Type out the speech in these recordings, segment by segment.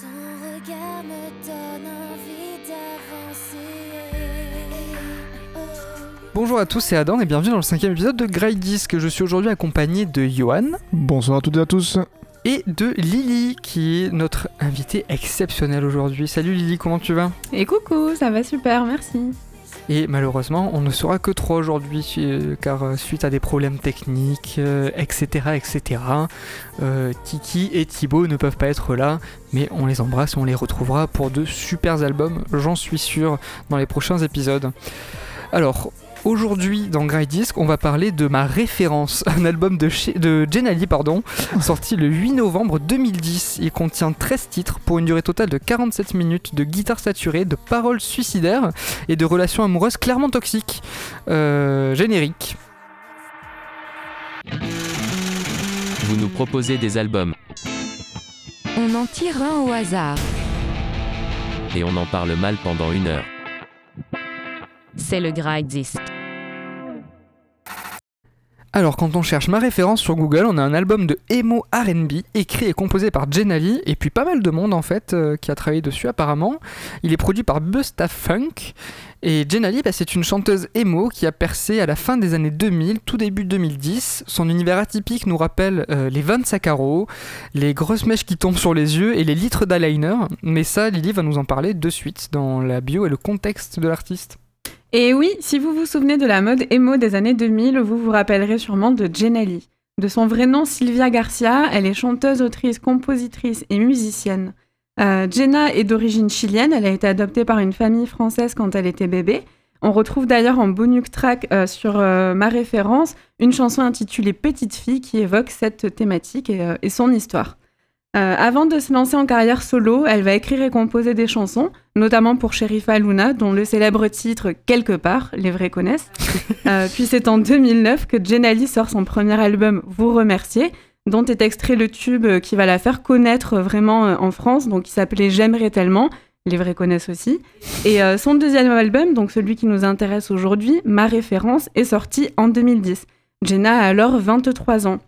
Ton regard me donne envie d'avancer. Bonjour à tous, c'est Adam et bienvenue dans le cinquième épisode de Grey Disc. Je suis aujourd'hui accompagné de Johan Bonsoir à toutes et à tous. et de Lily qui est notre invitée exceptionnelle aujourd'hui. Salut Lily, comment tu vas? Et coucou, ça va super, merci. Et malheureusement, on ne sera que trois aujourd'hui euh, car euh, suite à des problèmes techniques, euh, etc., etc., euh, Tiki et Thibaut ne peuvent pas être là, mais on les embrasse on les retrouvera pour de super albums, j'en suis sûr, dans les prochains épisodes. Alors, aujourd'hui dans Grey Disc, on va parler de ma référence, un album de, chez, de Jenali, pardon, sorti le 8 novembre 2010. Il contient 13 titres pour une durée totale de 47 minutes de guitare saturée, de paroles suicidaires et de relations amoureuses clairement toxiques. Euh, générique. Vous nous proposez des albums On en tire un au hasard. et on en parle mal pendant une heure. C'est le Grey Disc. Alors, quand on cherche ma référence sur Google, on a un album de emo RB écrit et composé par Jenali, et puis pas mal de monde en fait euh, qui a travaillé dessus apparemment. Il est produit par Busta Funk, et Jenali, bah, c'est une chanteuse emo qui a percé à la fin des années 2000, tout début 2010. Son univers atypique nous rappelle euh, les 25 carreaux, les grosses mèches qui tombent sur les yeux et les litres d'eyeliner. Mais ça, Lily va nous en parler de suite dans la bio et le contexte de l'artiste. Et oui, si vous vous souvenez de la mode emo des années 2000, vous vous rappellerez sûrement de Jenali. De son vrai nom, Sylvia Garcia, elle est chanteuse, autrice, compositrice et musicienne. Euh, Jenna est d'origine chilienne, elle a été adoptée par une famille française quand elle était bébé. On retrouve d'ailleurs en bonus track euh, sur euh, ma référence une chanson intitulée Petite fille qui évoque cette thématique et son histoire. Euh, avant de se lancer en carrière solo, elle va écrire et composer des chansons, notamment pour Sherifa Luna, dont le célèbre titre Quelque part, les vrais connaissent. Euh, puis c'est en 2009 que Jenali sort son premier album Vous remercier, dont est extrait le tube qui va la faire connaître vraiment euh, en France, donc qui s'appelait J'aimerais tellement. Les vrais connaissent aussi. Et euh, son deuxième album, donc celui qui nous intéresse aujourd'hui, Ma référence, est sorti en 2010. Jenna a alors 23 ans.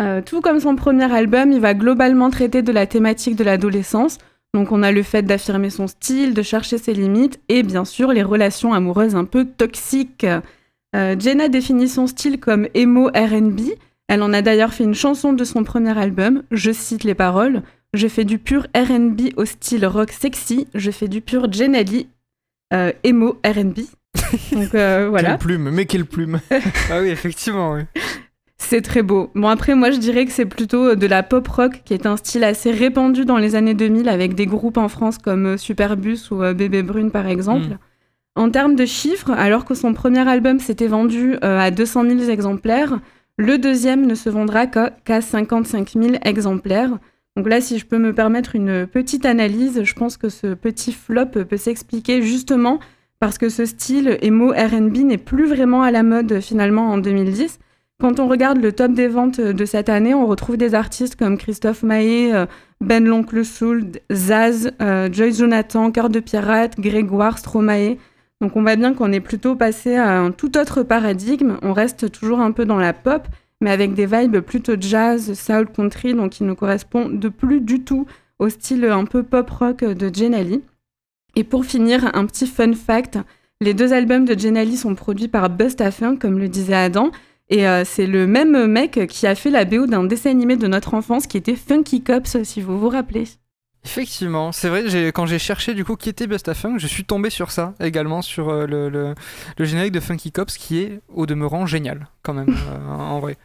Euh, tout comme son premier album, il va globalement traiter de la thématique de l'adolescence. Donc on a le fait d'affirmer son style, de chercher ses limites et bien sûr les relations amoureuses un peu toxiques. Euh, Jenna définit son style comme emo RB. Elle en a d'ailleurs fait une chanson de son premier album. Je cite les paroles. Je fais du pur RB au style rock sexy. Je fais du pur Jenali euh, emo RB. Donc euh, voilà. Quelle plume, mais quelle plume. ah oui, effectivement, oui. C'est très beau. Bon, après, moi, je dirais que c'est plutôt de la pop rock, qui est un style assez répandu dans les années 2000, avec des groupes en France comme euh, Superbus ou euh, Bébé Brune, par exemple. Mm. En termes de chiffres, alors que son premier album s'était vendu euh, à 200 000 exemplaires, le deuxième ne se vendra qu'à qu'à 55 000 exemplaires. Donc là, si je peux me permettre une petite analyse, je pense que ce petit flop peut s'expliquer justement parce que ce style emo R&B n'est plus vraiment à la mode finalement en 2010. Quand on regarde le top des ventes de cette année, on retrouve des artistes comme Christophe Maé, euh, Ben l'Oncle Soul, Zaz, euh, Joyce Jonathan, Cœur de Pirate, Grégoire, Stromae. Donc on voit bien qu'on est plutôt passé à un tout autre paradigme. On reste toujours un peu dans la pop, mais avec des vibes plutôt jazz, soul, country, donc qui ne correspondent plus du tout au style un peu pop rock de Jenali. Et pour finir, un petit fun fact. Les deux albums de Jenali sont produits par Busta Funk, comme le disait Adam, et euh, c'est le même mec qui a fait la BO d'un dessin animé de notre enfance qui était Funky Cops, si vous vous rappelez. Effectivement, c'est vrai, quand j'ai cherché du coup qui était Busta Funk, je suis tombé sur ça également, sur euh, le, le- le générique de Funky Cops qui est au demeurant génial quand même euh, en vrai.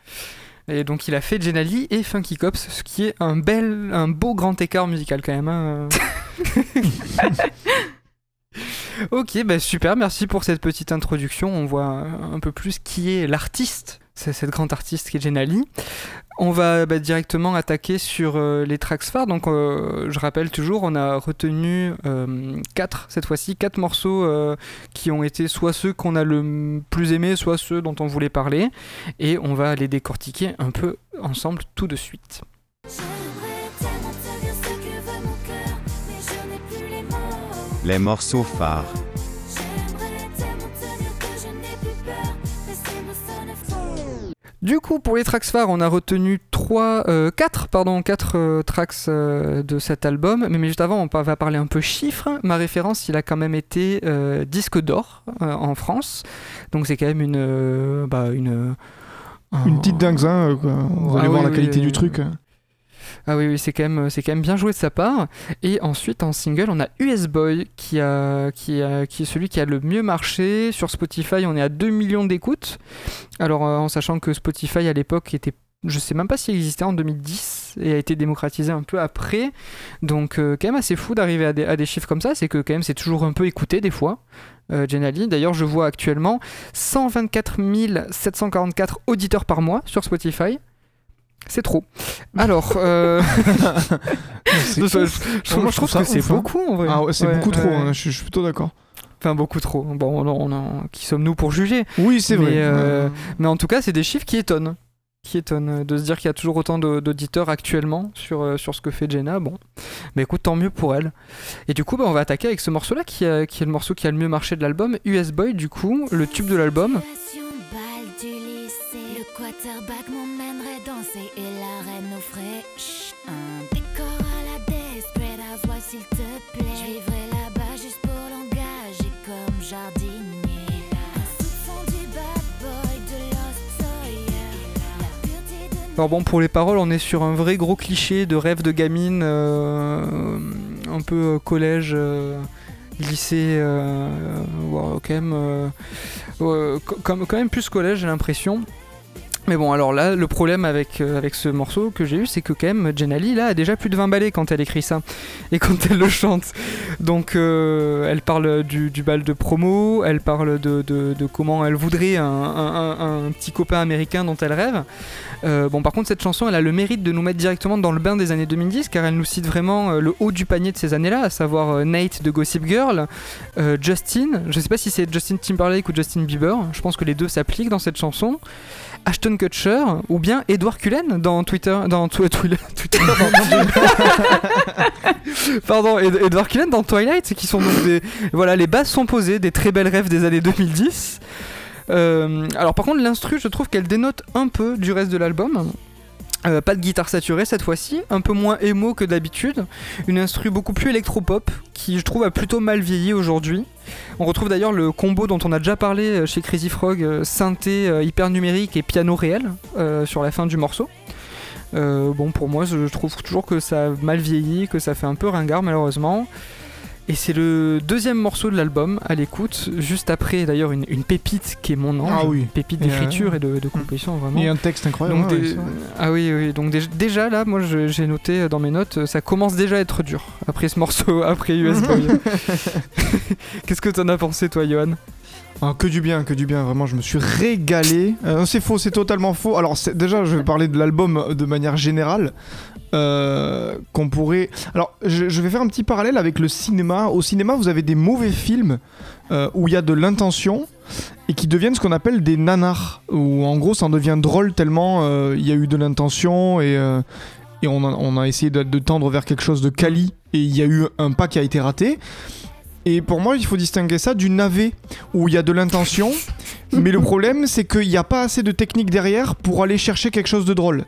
Et donc il a fait Jenali et Funky Cops, ce qui est un bel, un beau grand écart musical quand même. hein. ok, bah super, merci pour cette petite introduction. On voit un peu plus qui est l'artiste, cette grande artiste qui est Jenali. On va bah, directement attaquer sur euh, les tracks phares. Donc, euh, je rappelle toujours, on a retenu 4, cette fois-ci, 4 morceaux euh, qui ont été soit ceux qu'on a le plus aimé, soit ceux dont on voulait parler. Et on va les décortiquer un peu ensemble tout de suite. Mots sonnent faux. Du coup, pour les tracks phares, on a retenu 3, 4, pardon, 4 tracks euh, de cet album. Mais, mais juste avant, on va parler un peu chiffres. Ma référence, il a quand même été euh, disque d'or euh, en France. Donc c'est quand même une... euh, bah, une un- Une petite dingue, hein, euh, quoi. Vous Ah allez voir oui, la qualité oui, du oui. truc. Ah oui, oui c'est quand, même- quand même bien joué de sa part. Et ensuite, en single, on a US Boy, qui, est celui qui a le mieux marché. Sur Spotify, on est à 2 millions d'écoutes. Alors, euh, en sachant que Spotify, à l'époque, était... Je sais même pas s'il existait en 2010 et a été démocratisé un peu après. Donc, euh, quand même assez fou d'arriver à des, chiffres comme ça. C'est que, quand même, c'est toujours un peu écouté des fois. Euh. D'ailleurs, je vois actuellement 124 744 auditeurs par mois sur Spotify. C'est trop. Alors, euh, je, je- Moi, je trouve que c'est beaucoup en vrai. Ah ouais, c'est Ouais, beaucoup trop, ouais. hein, je, je suis plutôt d'accord. Enfin, beaucoup trop. Bon, on, on- on- qui sommes-nous pour juger? Oui, c'est vrai. euh, Euh, Mais en tout cas, c'est des chiffres qui étonnent. Qui étonnent de se dire qu'il y a toujours autant d'auditeurs actuellement sur, sur ce que fait Jenna. Bon, mais écoute, tant mieux pour elle. Et du coup, bah, on va attaquer avec ce morceau-là qui, a- qui est le morceau qui a le mieux marché de l'album, US Boy, du coup, le tube de l'album. Situation balle du lycée. Le et la reine offrait chut, un décor à la Desperate Housewives, s'il te plaît. Je vivrai là-bas juste pour l'engager comme jardinier. Du bad boy de Alors bon, pour les paroles, on est sur un vrai gros cliché de rêve de gamine, euh, un peu euh, collège, euh, lycée, euh, ouais, quand même, euh, comme- quand même plus collège, j'ai l'impression. Mais bon, alors là, le problème avec, euh, avec ce morceau que j'ai eu, c'est que quand même, Jenali, là, a déjà plus de 20 ballets quand elle écrit ça et quand elle le chante. Donc, euh, elle parle du, du bal de promo, elle parle de, de- comment elle voudrait un, un- petit copain américain dont elle rêve. Euh, bon, par contre, cette chanson, elle a le mérite de nous mettre directement dans le bain des années 2010, car elle nous cite vraiment le haut du panier de ces années-là, à savoir Nate de Gossip Girl, Justin, je sais pas si c'est Justin Timberlake ou Justin Bieber, je pense que les deux s'appliquent dans cette chanson. Ashton Kutcher ou bien Edward Cullen dans Twitter dans Twi- Twitter pardon Ed- Edward Cullen dans Twilight qui sont donc des voilà les bases sont posées des très belles rêves des années 2010 Euh, alors par contre l'instru je trouve qu'elle dénote un peu du reste de l'album Euh, pas de guitare saturée cette fois-ci, un peu moins émo que d'habitude, une instru beaucoup plus électropop qui je trouve a plutôt mal vieilli aujourd'hui. On retrouve d'ailleurs le combo dont on a déjà parlé euh, chez Crazy Frog, euh, synthé hyper numérique et piano réel sur la fin du morceau. Bon pour moi je trouve toujours que ça mal vieilli, que ça fait un peu ringard malheureusement. Et c'est le deuxième morceau de l'album à l'écoute, juste après d'ailleurs une, une pépite qui est mon ange, Ah oui. une pépite Et, euh, d'écriture et de, de composition vraiment. Il y a un texte incroyable. Donc ouais, ah oui, oui, donc dé- déjà là, moi j'ai noté dans mes notes, ça commence déjà à être dur après ce morceau, après US Boy. Qu'est-ce que t'en as pensé toi, Johan? Ah, que du bien, que du bien, vraiment, je me suis régalé. Euh, c'est faux, c'est totalement faux. Alors, déjà, je vais parler de l'album de manière générale. Euh, qu'on pourrait. Alors, je, vais faire un petit parallèle avec le cinéma. Au cinéma, vous avez des mauvais films euh, où il y a de l'intention et qui deviennent ce qu'on appelle des nanars. Où en gros, ça en devient drôle tellement euh, il y a eu de l'intention et. et on a, on a essayé de, de tendre vers quelque chose de quali et il y a eu un pas qui a été raté. Et pour moi, il faut distinguer ça du navet où il y a de l'intention, mais le problème c'est qu'il n'y a pas assez de technique derrière pour aller chercher quelque chose de drôle.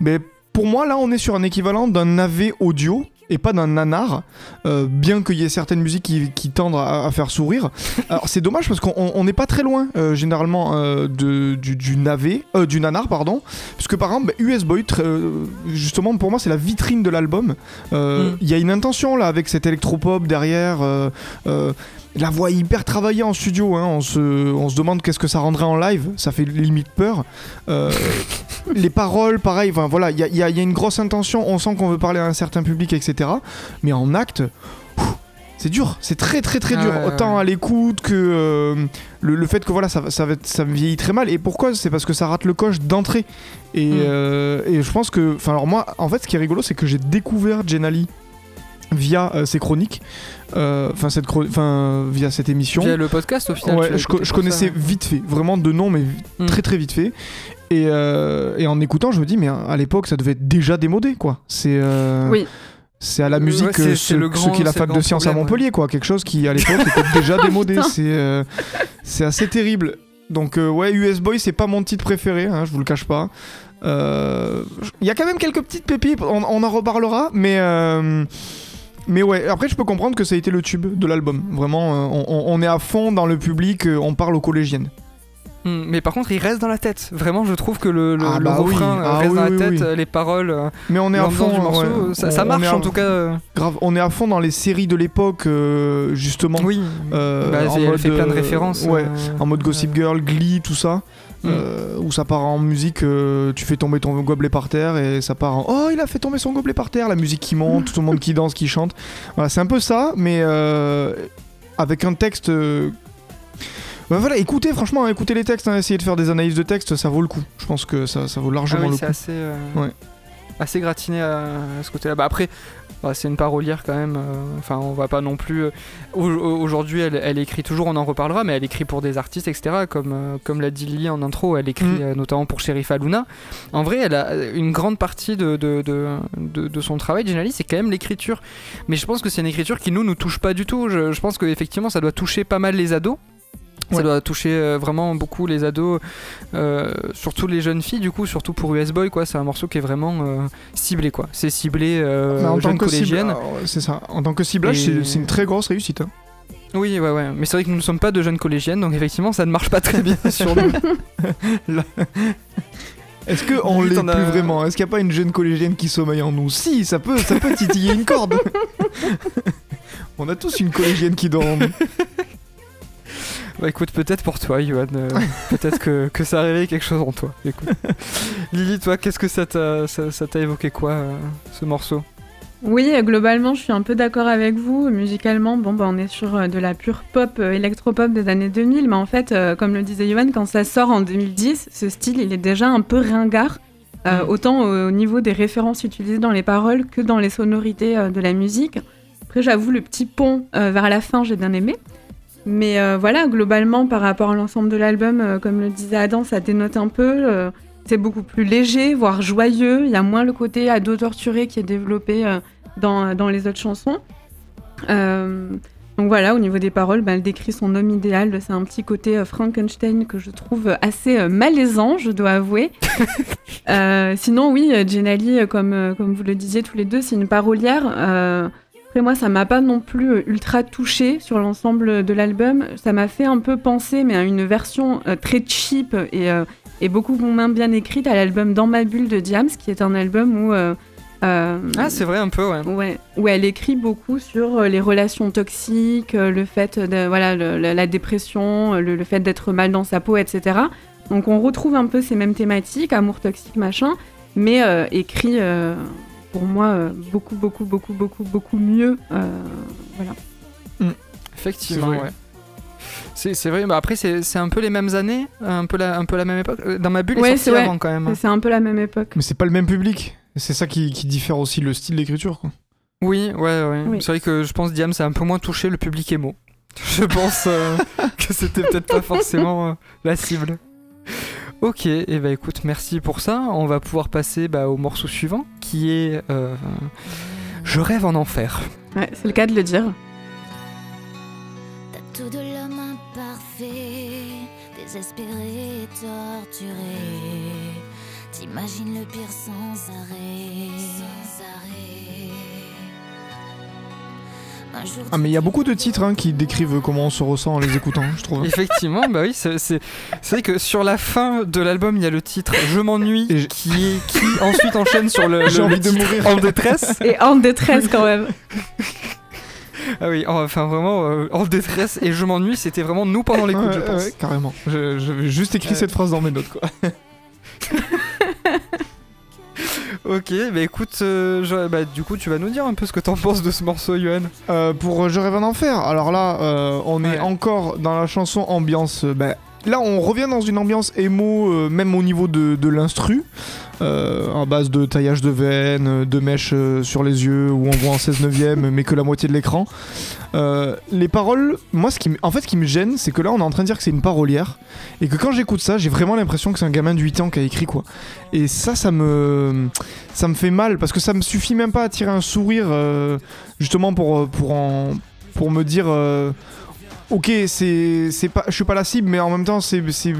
Mais pour moi, là, on est sur un équivalent d'un navet audio et pas d'un nanar, euh, bien qu'il y ait certaines musiques qui, qui tendent à, à faire sourire. Alors c'est dommage parce qu'on on- on n'est pas très loin euh, généralement euh, de, du, du navet, euh, du nanar pardon, puisque par exemple bah, US Boy, justement pour moi c'est la vitrine de l'album. Mm. Il y a une intention là avec cet électropop derrière. La voix est hyper travaillée en studio, hein, on, se, on se demande qu'est-ce que ça rendrait en live, ça fait limite peur. Euh, les paroles, pareil, enfin, voilà, il y a, y a- y a une grosse intention, on sent qu'on veut parler à un certain public, etc. Mais en acte, c'est dur, c'est très très très dur, autant à l'écoute que euh, le, le fait que voilà, ça, me vieillit très mal. Et pourquoi? C'est parce que ça rate le coche d'entrée. Et, Mm. euh, et je pense que, enfin alors moi, en fait, ce qui est rigolo, c'est que j'ai découvert Jenali via euh, ses chroniques, enfin cette, chro- enfin via cette émission. Via le podcast au final. Ouais, je, co- connaissais ça. vite fait, vraiment de nom, mais Mm. très très vite fait. Et, euh, et en écoutant, je me dis, mais à l'époque, ça devait être déjà démodé, quoi. C'est euh, Oui. c'est à la Ouais, musique c'est- euh, c'est ce, le ce qui est la fac de sciences à Montpellier, quoi. Quelque chose qui, à l'époque, était déjà démodé. C'est euh, c'est assez terrible. Donc euh, ouais, US Boy c'est pas mon titre préféré, hein, je vous le cache pas. Euh, Il y a quand même quelques petites pépites, on, on en reparlera, mais euh, mais ouais. Après je peux comprendre que ça a été le tube de l'album. Vraiment, euh, on, est à fond dans le public, euh, on parle aux collégiennes. Hmm, Mais par contre, il reste dans la tête. Vraiment, je trouve que le, le, Ah le bah oui. refrain euh, Ah reste oui, dans la oui, tête, oui. les paroles, Mais on est à fond du morceau, ouais. ça, On- ça on marche à- en tout cas. Grave, on est à fond dans les séries de l'époque, euh, justement. Oui, euh, Bah, en elle fait plein de références. ouais, euh, En mode Gossip Girl, Glee, tout ça. Mm. euh, où ça part en musique, euh, tu fais tomber ton gobelet par terre et ça part en Oh, il a fait tomber son gobelet par terre, la musique qui monte, tout le monde qui danse, qui chante. Voilà, c'est un peu ça, mais euh, avec un texte. bah voilà, écoutez, franchement, écoutez les textes, hein, essayez de faire des analyses de texte, ça vaut le coup. Je pense que ça, ça vaut Ah largement oui, le c'est assez, Ouais. assez gratiné à, à ce côté-là. Bah, après, bah, c'est une parolière quand même. euh, Enfin, on va pas non plus. euh, au- au- Aujourd'hui, elle, elle écrit toujours, on en reparlera, mais elle écrit pour des artistes, etc. Comme, euh, comme l'a dit Lily en intro, elle écrit Mm. notamment pour Sheriff Aluna. En vrai, elle a une grande partie de, de, de, de- de son travail, Jenali, c'est quand même l'écriture. Mais je pense que c'est une écriture qui nous nous touche pas du tout. Je, je pense qu'effectivement, ça doit toucher pas mal les ados. Ça Ouais. doit toucher euh, vraiment beaucoup les ados, euh, surtout les jeunes filles, du coup, surtout pour US Boy, quoi. C'est un morceau qui est vraiment euh, ciblé, quoi. C'est ciblé euh, en tant que alors, c'est ça. En tant que ciblage, Et- c'est- une très grosse réussite. hein. Oui, ouais, ouais. Mais c'est vrai que nous ne sommes pas de jeunes collégiennes, donc effectivement, ça ne marche pas très bien sur nous. Est-ce que on Limite, l'est a- plus vraiment? Est-ce qu'il n'y a pas une jeune collégienne qui sommeille en nous? Si, ça peut, ça peut titiller une corde. on a tous une collégienne qui dort en nous. Bah écoute, peut-être pour toi, Johan. euh, peut-être que, que ça a réveillé quelque chose en toi. Écoute. Lily, toi, qu'est-ce que ça t'a ça, ça t'a évoqué quoi, euh, ce morceau? Oui, euh, globalement, je suis un peu d'accord avec vous. Musicalement, bon, bah, on est sur euh, de la pure pop, électropop des années 2000, mais en fait, euh, comme le disait Yohan, quand ça sort en 2010, ce style, il est déjà un peu ringard, euh, Mm. autant au, au niveau des références utilisées dans les paroles que dans les sonorités euh, de la musique. Après, j'avoue, le petit pont euh, vers la fin, j'ai bien aimé. Mais euh, voilà, globalement, par rapport à l'ensemble de l'album, euh, comme le disait Adam, ça dénote un peu. euh, c'est beaucoup plus léger, voire joyeux. Il y a moins le côté ado torturé qui est développé dans, dans les autres chansons. Donc voilà, au niveau des paroles, ben, elle décrit son homme idéal. C'est un petit côté Frankenstein que je trouve assez malaisant, je dois avouer. Sinon, oui, Jenali, comme, comme vous le disiez tous les deux, c'est une parolière. Après, moi, ça m'a pas non plus euh, ultra touché sur l'ensemble de l'album. Ça m'a fait un peu penser, mais à une version euh, très cheap et, euh, et beaucoup moins bien écrite à l'album Dans ma bulle de Diams, qui est un album où. euh, euh, Ah, c'est vrai, un peu, ouais. Ouais, où elle écrit beaucoup sur les relations toxiques, le fait de voilà le- la dépression, le, le fait d'être mal dans sa peau, etc. Donc on retrouve un peu ces mêmes thématiques, amour toxique, machin, mais euh, écrit euh, pour moi euh, beaucoup beaucoup beaucoup beaucoup beaucoup mieux. euh, voilà. Effectivement, C'est ouais. C'est c'est vrai, bah après, c'est c'est un peu les mêmes années, un peu la, un peu la même époque. Euh, Dans ma bulle, Ouais, c'est avant quand même. C'est un peu la même époque. Mais c'est pas le même public. C'est ça qui, qui diffère aussi le style d'écriture. quoi. Oui, ouais, ouais. Oui. C'est vrai que je pense Diam, a un peu moins touché le public émo. Je pense euh, que c'était peut-être pas forcément euh, la cible. Ok, et bah écoute, merci pour ça. On va pouvoir passer bah, au morceau suivant, qui est euh, Je rêve en enfer. Ouais, c'est le cas de le dire. T'as tout de l'homme imparfait, désespéré et torturé. T'imagines le pire sans arrêt. Ah, mais il y a beaucoup de titres hein, qui décrivent comment on se ressent en les écoutant, je trouve. Effectivement, bah oui, c'est c'est- c'est vrai que sur la fin de l'album, il y a le titre Je m'ennuie, je- qui, est- qui ensuite enchaîne sur le, J'ai envie le de mourir. En détresse. Et en détresse quand même. Ah oui, enfin vraiment, euh, en détresse et je m'ennuie, c'était vraiment nous pendant l'écoute, Ouais, je pense. ouais, carrément. Je- J'avais juste écrit Ouais. cette phrase dans mes notes. Quoi. Ok, bah écoute, euh, je- bah, du coup, tu vas nous dire un peu ce que t'en penses de ce morceau, Yohan. Euh, pour euh, Je rêve en enfer, alors là, euh, on Ouais. est encore dans la chanson ambiance. euh, bah, là, on revient dans une ambiance émo, euh, même au niveau de, de l'instru, euh, à base de taillage de veines, euh, de mèches euh, sur les yeux, où on voit en 16 neuvième, mais que la moitié de l'écran. Les paroles, moi, ce qui, en fait, ce qui me gêne, c'est que là, on est en train de dire que c'est une parolière, et que quand j'écoute ça, j'ai vraiment l'impression que c'est un gamin de 8 ans qui a écrit quoi. Et ça, ça me, ça me fait mal, parce que ça me suffit même pas à tirer un sourire, justement pour, pour, en, pour me dire. Ok, c'est c'est pas, je suis pas la cible, mais en même temps, c'est c'est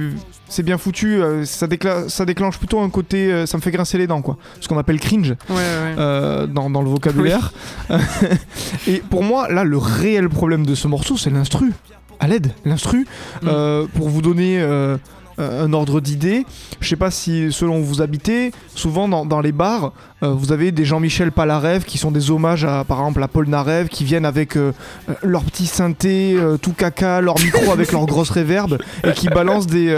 c'est bien foutu. euh, ça, décla- ça déclenche plutôt un côté, euh, ça me fait grincer les dents, quoi. Ce qu'on appelle cringe Ouais, ouais. euh, dans, dans le vocabulaire. Et pour moi, là, le réel problème de ce morceau, c'est l'instru. À l'aide, l'instru. Mm. Pour vous donner un ordre d'idée, je sais pas si selon où vous habitez, souvent dans, dans les bars, euh, vous avez des Jean-Michel Palarev qui sont des hommages à, par exemple, à Paul Narev, qui viennent avec euh, euh, leur petit synthé, tout caca, leur micro avec leur grosse réverb, et qui balancent des,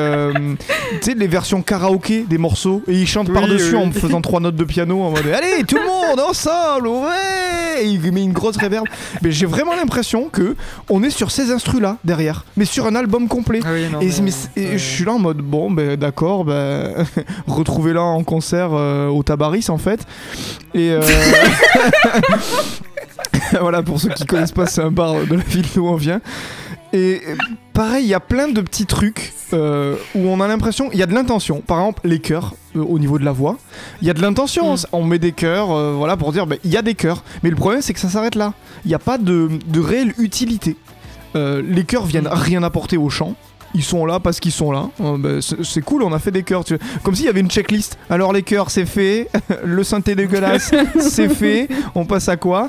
tu sais, les versions karaoké des morceaux, et ils chantent Oui, par-dessus oui, en faisant trois notes de piano en mode Allez, tout le monde ensemble, ouais Et il met une grosse réverb. Mais j'ai vraiment l'impression que on est sur ces instrus-là derrière, mais sur un album complet. Ah oui, non, Et, mais- mais c'est- et ouais. je suis là en mode bon ben d'accord ben retrouvez-la en concert euh, au Tabaris en fait et euh, voilà pour ceux qui connaissent pas c'est un bar de la ville d'où on vient et pareil il y a plein de petits trucs euh, où on a l'impression il y a de l'intention par exemple les chœurs euh, au niveau de la voix il y a de l'intention Mm. on met des chœurs euh, voilà pour dire ben, il y a des chœurs mais le problème c'est que ça s'arrête là il n'y a pas de, de réelle utilité euh, les chœurs viennent Mm. rien apporter au chant. Ils sont là parce qu'ils sont là. Euh, bah, c'est cool, on a fait des chœurs. tu. Comme s'il y avait une checklist. Alors les chœurs, c'est fait. le synthé dégueulasse, c'est fait. On passe à quoi?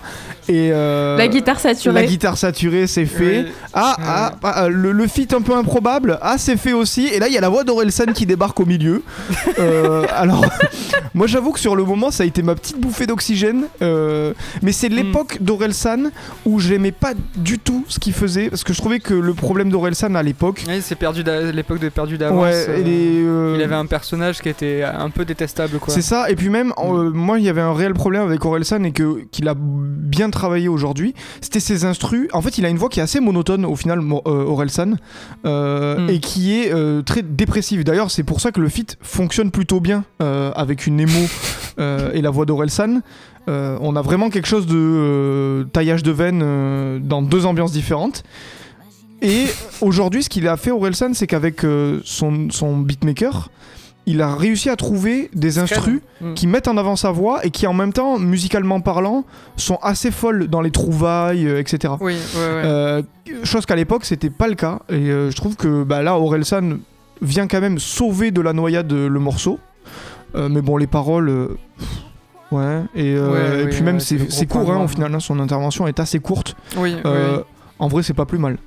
Et euh, La guitare saturée. la guitare saturée, c'est fait. Oui. Ah, ah, ah, le, le feat un peu improbable, ah c'est fait aussi. Et là il y a la voix d'Orelsan qui débarque au milieu. Euh, alors, moi j'avoue que sur le moment ça a été ma petite bouffée d'oxygène. euh, mais c'est l'époque d'Orelsan où j'aimais pas du tout ce qu'il faisait parce que je trouvais que le problème d'Orelsan à l'époque, Ouais, c'est perdu l'époque de perdu d'avance. ouais, euh, il, euh, il avait un personnage qui était un peu détestable quoi. C'est ça, et puis même, Mm. euh, moi, il y avait un réel problème avec Orelsan et que qu'il a bien travaillé aujourd'hui. C'était ses instrus. En fait, il a une voix qui est assez monotone au final, euh, Orelsan, Mm. et qui est très dépressive. D'ailleurs, c'est pour ça que le feat fonctionne plutôt bien avec une émo et la voix d'Orelsan. On a vraiment quelque chose de taillage de veine dans deux ambiances différentes. Et aujourd'hui, ce qu'il a fait, Orelsan, c'est qu'avavec euh, son, son beatmaker, il a réussi à trouver des instrus Mm. qui mettent en avant sa voix et qui, en même temps, musicalement parlant, sont assez folles dans les trouvailles, euh, etc. Oui, ouais, ouais. Euh, chose qu'à l'époque, c'était pas le cas. Et euh, je trouve que bah, là, Orelsan vient quand même sauver de la noyade le morceau. Mais bon, les paroles. Ouais, et, Ouais, et oui, puis même c'est court hein, au final, hein, son intervention est assez courte. oui, oui. En vrai, c'est pas plus mal.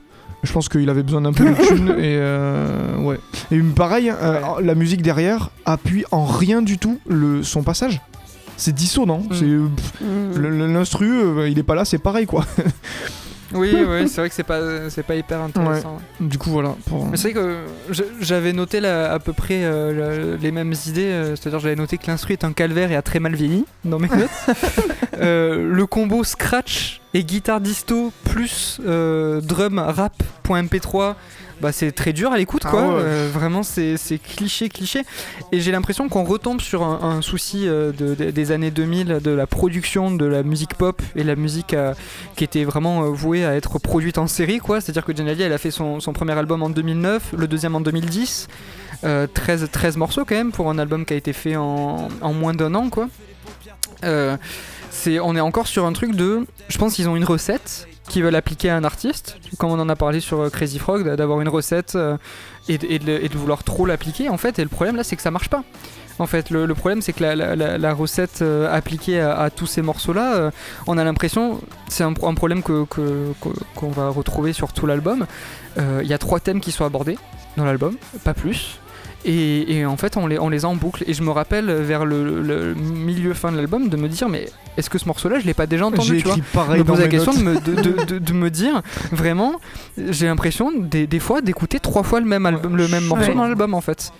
Je pense qu'il avait besoin d'un peu de thunes et euh, ouais. Et pareil, euh, la musique derrière appuie en rien du tout le, son passage. C'est dissonant. Mm. C'est Mm. l'instru, euh, il est pas là, c'est pareil quoi. Oui, oui, c'est vrai que c'est pas, c'est pas hyper intéressant. ouais. Du coup voilà. pour- Mais c'est vrai que j'avais noté là, à peu près euh, le- les mêmes idées, euh, c'est-à-dire j'avais noté que l'instru est un calvaire et a très mal vieilli dans mes notes. Euh, le combo scratch et guitare disto plus euh, drum rap.mp3, bah c'est très dur à l'écoute Ah quoi. ouais. Euh, vraiment c'est cliché cliché. Et j'ai l'impression qu'on retombe sur un, un souci euh, de- de- des années 2000 de la production de la musique pop et la musique euh, qui était vraiment vouée à être produite en série quoi. C'est-à-dire que Jenny elle a fait son, son premier album en 2009, le deuxième en 2010. Euh, 13, 13 morceaux quand même pour un album qui a été fait en, en moins d'un an quoi. Euh, c'est, on est encore sur un truc de. Je pense qu'ils ont une recette qu'ils veulent appliquer à un artiste, comme on en a parlé sur euh, Crazy Frog, d'a- d'avoir une recette euh, et, de, vouloir trop l'appliquer en fait. Et le problème là, c'est que ça marche pas. En fait, le, problème c'est que la, recette euh, appliquée à, tous ces morceaux-là, on a l'impression, c'est un, pro- un problème que, que- qu'on va retrouver sur tout l'album. Il y a trois thèmes qui sont abordés dans l'album, pas plus. Et, et en fait, on les, on les a en boucle. Et je me rappelle vers le, le milieu fin de l'album de me dire, mais est-ce que ce morceau-là, je l'ai pas déjà entendu J'ai vois écrit pareil me dans la question de me, de, de- de- de me dire vraiment j'ai l'impression des, des fois d'écouter trois fois le même album le même morceau Ouais. dans l'album en fait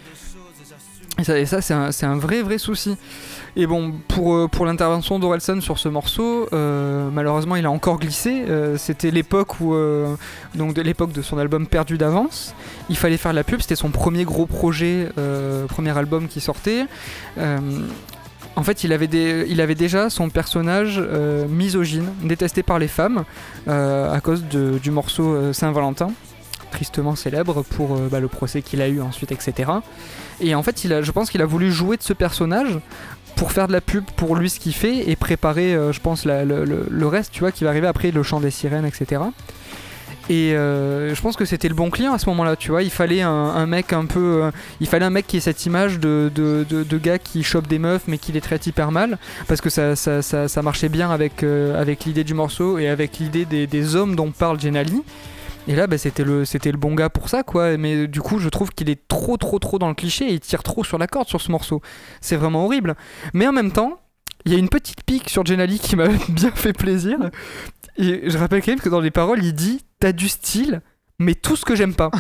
et ça, c'est un, vrai vrai souci. Et bon pour, euh, pour l'intervention d'Orelsan sur ce morceau euh, malheureusement il a encore glissé. Euh, c'était l'époque où donc de l'époque de son album perdu d'avance. Il fallait faire de la pub c'était son premier gros projet premier album qui sortait. En fait, il avait, il avait déjà son personnage misogyne, détesté par les femmes, à cause de- du morceau Saint-Valentin, tristement célèbre pour bah, le procès qu'il a eu ensuite, etc. Et en fait, il a, je pense qu'il a voulu jouer de ce personnage pour faire de la pub pour lui ce qu'il fait et préparer, euh, je pense, le, reste, tu vois, qui va arriver après, le chant des sirènes, etc. Et euh, je pense que c'était le bon client à ce moment-là, tu vois. Il fallait un, mec un peu. euh, il fallait un mec qui ait cette image de, gars qui chope des meufs mais qui les traite hyper mal. Parce que ça, ça, ça, marchait bien avec, avec l'idée du morceau et avec l'idée des, des hommes dont parle Jenali. Et là, bah, c'était le, c'était le bon gars pour ça, quoi. Mais du coup, je trouve qu'il est trop, trop, trop dans le cliché et il tire trop sur la corde sur ce morceau. C'est vraiment horrible. Mais en même temps, il y a une petite pique sur Jenali qui m'a bien fait plaisir. Et je rappelle quand même que dans les paroles, il dit T'as du style, mais tout ce que j'aime pas.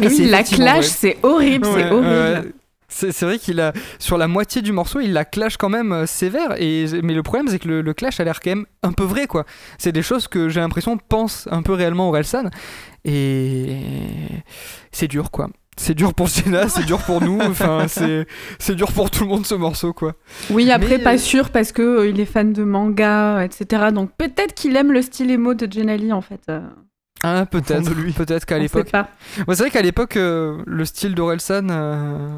Et Oui, la clash, c'est horrible, c'est horrible. C'est vrai qu'il a sur la moitié du morceau, il la clash quand même euh, sévère. Et mais le problème, c'est que le, le clash a l'air quand même un peu vrai, quoi. C'est des choses que j'ai l'impression pense un peu réellement Orelsan. Et c'est dur, quoi. C'est dur pour Jenna, c'est dur pour nous. Enfin, c'est c'est dur pour tout le monde ce morceau, quoi. Oui, après, Mais, pas euh, sûr parce que euh, il est fan de manga, etc. Donc peut-être qu'il aime le style émo de Jenali en fait. Ah, peut-être. Peut-être qu'à l'époque. c'est vrai qu'à l'époque, euh, le style d'Orelsan, euh,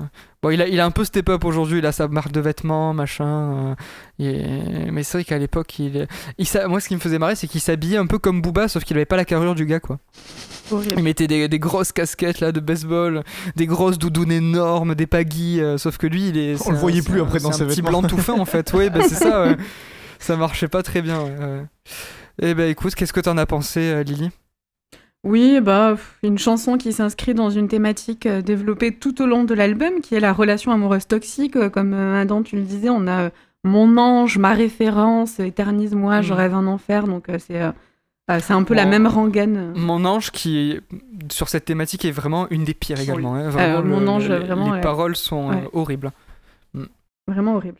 bon, il a, il a un peu step up aujourd'hui, il a sa marque de vêtements, machin. euh, mais c'est vrai qu'à l'époque, il, il moi, ce qui me faisait marrer, c'est qu'il s'habillait un peu comme Booba, sauf qu'il avait pas la carrure du gars, quoi. Horrible. Il mettait des, des grosses casquettes là de baseball, des grosses doudounes énormes, des pagis, euh, sauf que lui, il est. On le un- voyait plus un- après dans ses un petit vêtements. blanc tout fin en fait. Oui, bah, c'est ça. ouais. Ça marchait pas très bien. ouais, ouais. Eh ben écoute, qu'est-ce que t'en as pensé, Lily? Oui, bah, une chanson qui s'inscrit dans une thématique euh, développée tout au long de l'album, qui est la relation amoureuse toxique. Euh, Comme euh, Adam, tu le disais, on a mon ange, ma référence, éternise-moi, je Mhm. rêve un enfer. Donc c'est euh, c'est un peu la Bon. même rengaine. Mon ange qui sur cette thématique est vraiment une des pires également. hein. Vraiment, Euh, Mon le- ange, le- vraiment, Les ouais. paroles sont Ouais. horribles. Vraiment horrible.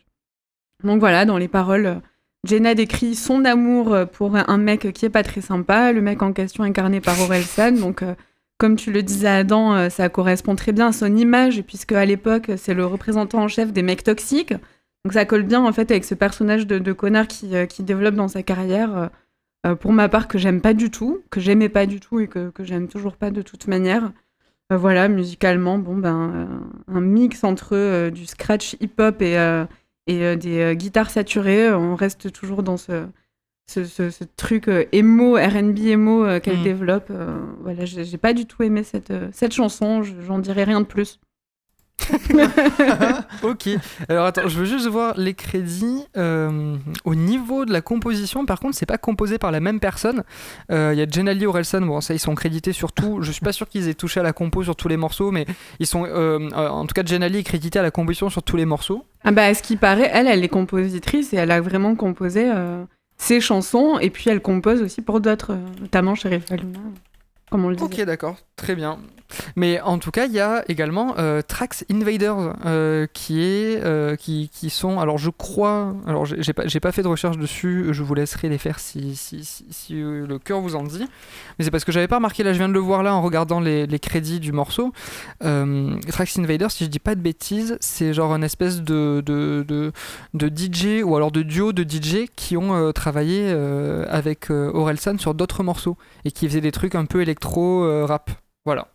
Donc voilà, dans les paroles, Jenna décrit son amour euh, pour un mec qui est pas très sympa, le mec en question incarné par Orelsan. Donc, euh, comme tu le disais Adam, euh, ça correspond très bien à son image, puisque à l'époque, c'est le représentant en chef des mecs toxiques. Donc ça colle bien en fait avec ce personnage de, connard qui, qui développe dans sa carrière. pour ma part, que j'aime pas du tout, que j'aimais pas du tout et que, que j'aime toujours pas de toute manière. Voilà, musicalement, bon ben, un mix entre du scratch hip-hop et, et euh, des euh, guitares saturées. On reste toujours dans ce, ce, ce- ce truc euh, emo, RB emo euh, qu'elle Mm. développe. euh, voilà, j'ai pas du tout aimé cette, euh, cette chanson, je- j'en dirai rien de plus. Ok. Alors attends, je veux juste voir les crédits. Euh, au niveau de la composition, par contre, c'est pas composé par la même personne. Euh, Il y a Jenali Orelsan, bon, ça, ils sont crédités sur tout. Je suis pas sûr qu'ils aient touché à la compo sur tous les morceaux, mais ils sont. euh, en tout cas, Jenali est créditée à la composition sur tous les morceaux. Ah bah, à ce qui paraît, elle, elle est compositrice et elle a vraiment composé ses chansons et puis elle compose aussi pour d'autres, notamment Sheriff Aluna, comme on le disait. Ok, d'accord, très bien. Mais en tout cas, il y a également euh, Trax Invaders euh, qui est euh, qui, qui sont alors je crois alors j'ai pas pas fait de recherche dessus. Je vous laisserai les faire si si, si, si, le cœur vous en dit. Mais c'est parce que j'avais pas remarqué là. Je viens de le voir là en regardant les, les crédits du morceau. Trax Invaders, si je dis pas de bêtises, c'est genre une espèce de de, de de DJ ou alors de duo de DJ qui ont travaillé avec Orelsan sur d'autres morceaux et qui faisaient des trucs un peu électro euh, rap. Voilà.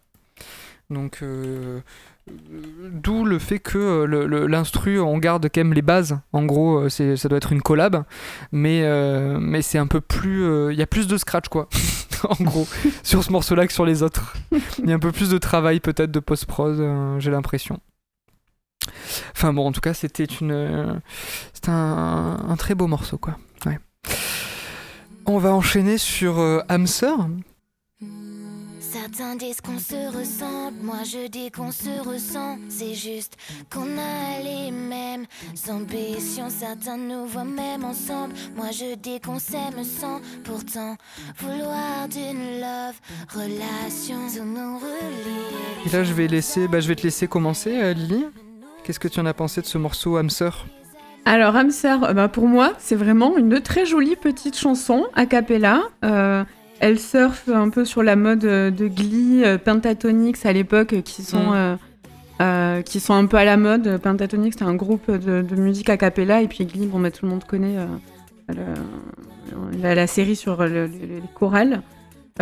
Donc euh, euh, d'où le fait que euh, l'instru on garde quand même les bases. En gros, euh, ça doit être une collab, mais euh, mais c'est un peu plus euh, il y a plus de scratch quoi. en gros, sur ce morceau-là que sur les autres. Il y a un peu plus de travail peut-être de post-prod, euh, j'ai l'impression. Enfin bon, en tout cas, c'était une, euh, c'était un, un très beau morceau quoi. Ouais. On va enchaîner sur euh, Hamster. Certains disent qu'on se ressemble, moi je dis qu'on se ressent. C'est juste qu'on a les mêmes ambitions. Certains nous voient même ensemble, moi je dis qu'on s'aime sans pourtant vouloir d'une love relation nous relie. Et là, je vais laisser, bah, je vais te laisser commencer, euh, Lily. Qu'est-ce que tu en as pensé de ce morceau Hamster Alors, Hamster, euh, bah, pour moi, c'est vraiment une très jolie petite chanson a cappella. Euh, elle surfe un peu sur la mode euh, de Glee, euh, Pentatonix à l'époque, euh, qui sont Mm. euh, euh, qui sont un peu à la mode. Pentatonix, c'était un groupe de, de musique a cappella, et puis Glee, bon, bah, tout le monde connaît euh, le- la, la série sur le- le- les chorales.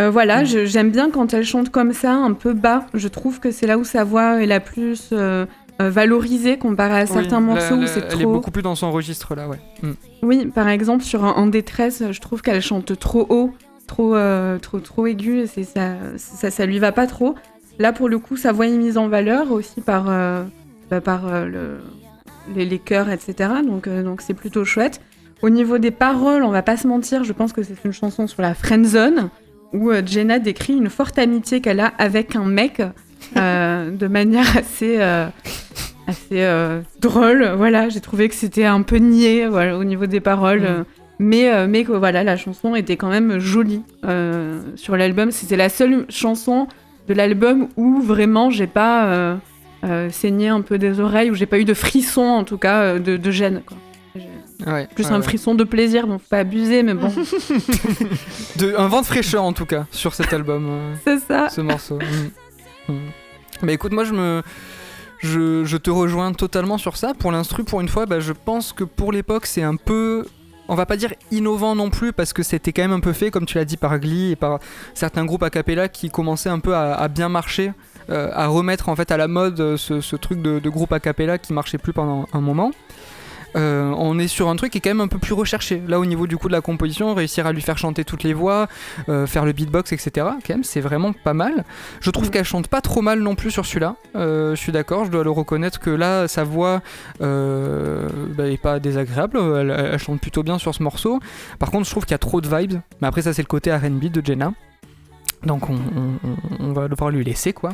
Euh, voilà, Mm. j'aime bien quand elle chante comme ça, un peu bas. Je trouve que c'est là où sa voix est la plus valorisée comparé à certains morceaux où c'est Elle est trop. beaucoup plus dans son registre là, ouais. Mm. Oui, par exemple, sur en détresse, je trouve qu'elle chante trop haut, trop, euh, trop, trop aigu, et c'est ça, ça, ça lui va pas trop. Là, pour le coup, sa voix est mise en valeur aussi par, euh, bah, par euh, le, les, les chœurs, etc. Donc, donc c'est plutôt chouette. Au niveau des paroles, on va pas se mentir, je pense que c'est une chanson sur la friend zone où Jenna décrit une forte amitié qu'elle a avec un mec de manière assez, assez drôle. Voilà, j'ai trouvé que c'était un peu niais voilà, au niveau des paroles. Mhm. Mais, euh, mais voilà, la chanson était quand même jolie euh, sur l'album. C'était la seule chanson de l'album où vraiment j'ai pas euh, saigné un peu des oreilles, où j'ai pas eu de frisson en tout cas de, de gêne. Quoi. J'ai Ouais, Plus ouais, un ouais. frisson de plaisir, donc faut pas abuser, mais bon, De, un vent de fraîcheur en tout cas sur cet album, c'est ça. ce morceau. Mm. Mm. Mais écoute, moi je me. Je, je te rejoins totalement sur ça. Pour l'instru, pour une fois, bah, je pense que pour l'époque, c'est un peu. On va pas dire innovant non plus, parce que c'était quand même un peu fait, comme tu l'as dit, par Glee et par certains groupes a cappella qui commençaient un peu à, bien marcher, euh, à remettre en fait à la mode euh, ce, ce truc de, de groupe a cappella qui marchait plus pendant un moment. Euh, on est sur un truc qui est quand même un peu plus recherché. Là, au niveau du coup de la composition, réussir à lui faire chanter toutes les voix, euh, faire le beatbox, etc. Quand même, c'est vraiment pas mal. Je trouve qu'elle chante pas trop mal non plus sur celui-là. Euh, je suis d'accord, je dois le reconnaître que là, sa voix bah, est pas désagréable. Elle, elle chante plutôt bien sur ce morceau. Par contre, je trouve qu'il y a trop de vibes. Mais après, ça, c'est le côté RB de Jenna. Donc, on, on- on- on va devoir lui laisser quoi.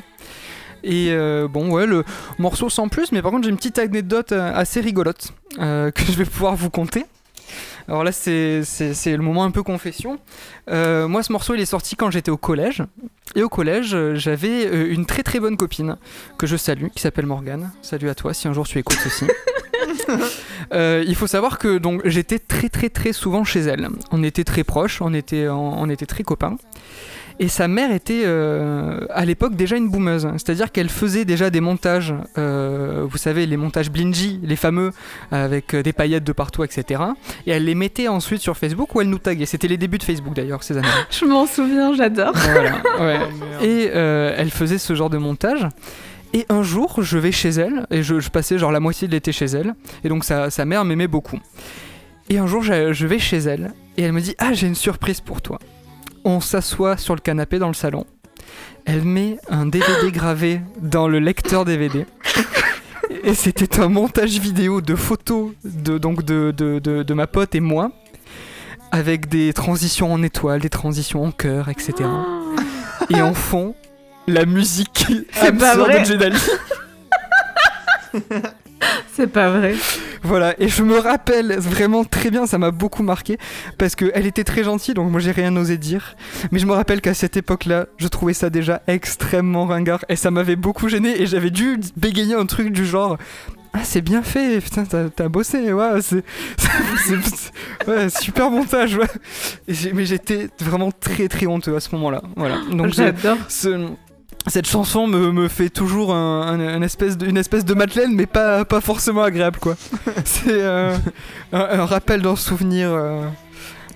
Et euh, bon, ouais, le morceau sans plus, mais par contre, j'ai une petite anecdote assez rigolote euh, que je vais pouvoir vous conter. Alors là, c'est le moment un peu confession. Euh, moi, ce morceau, il est sorti quand j'étais au collège. Et au collège, j'avais euh, une très très bonne copine que je salue, qui s'appelle Morgane. Salut à toi, si un jour tu écoutes ceci. Euh, il faut savoir que donc j'étais très très très souvent chez elle. On était très proches, on était, on, on était très copains. Et sa mère était euh, à l'époque déjà une boumeuse, c'est-à-dire qu'elle faisait déjà des montages, euh, vous savez, les montages Blingy, les fameux, avec euh, des paillettes de partout, etc. Et elle les mettait ensuite sur Facebook où elle nous taguait. C'était les débuts de Facebook d'ailleurs, ces années-là. Je m'en souviens, j'adore. Voilà, ouais. Et euh, elle faisait ce genre de montage. Et un jour, je vais chez elle, et je, je passais genre la moitié de l'été chez elle, et donc sa, sa mère m'aimait beaucoup. Et un jour, je, je vais chez elle, et elle me dit Ah, j'ai une surprise pour toi. On s'assoit sur le canapé dans le salon. Elle met un DVD gravé dans le lecteur DVD. Et c'était un montage vidéo de photos de, donc de, de, de, de ma pote et moi, avec des transitions en étoiles, des transitions en cœur, etc et en fond la musique C'est pas Hamster vrai. de Jedali. C'est pas vrai. Voilà, et je me rappelle vraiment très bien, ça m'a beaucoup marqué parce qu'elle était très gentille, donc moi j'ai rien osé dire. Mais je me rappelle qu'à cette époque-là, je trouvais ça déjà extrêmement ringard et ça m'avait beaucoup gêné et j'avais dû bégayer un truc du genre. Ah, c'est bien fait, putain, t'as bossé, ouais, c'est. Ouais, super montage, ouais. Mais j'étais vraiment très très honteux à ce moment-là, voilà. Donc j'ai- J'adore. ce- cette chanson me, me fait toujours un, un- un espèce de, une espèce de Madeleine, mais pas, pas forcément agréable, quoi. C'est euh, un, un rappel d'un souvenir, euh,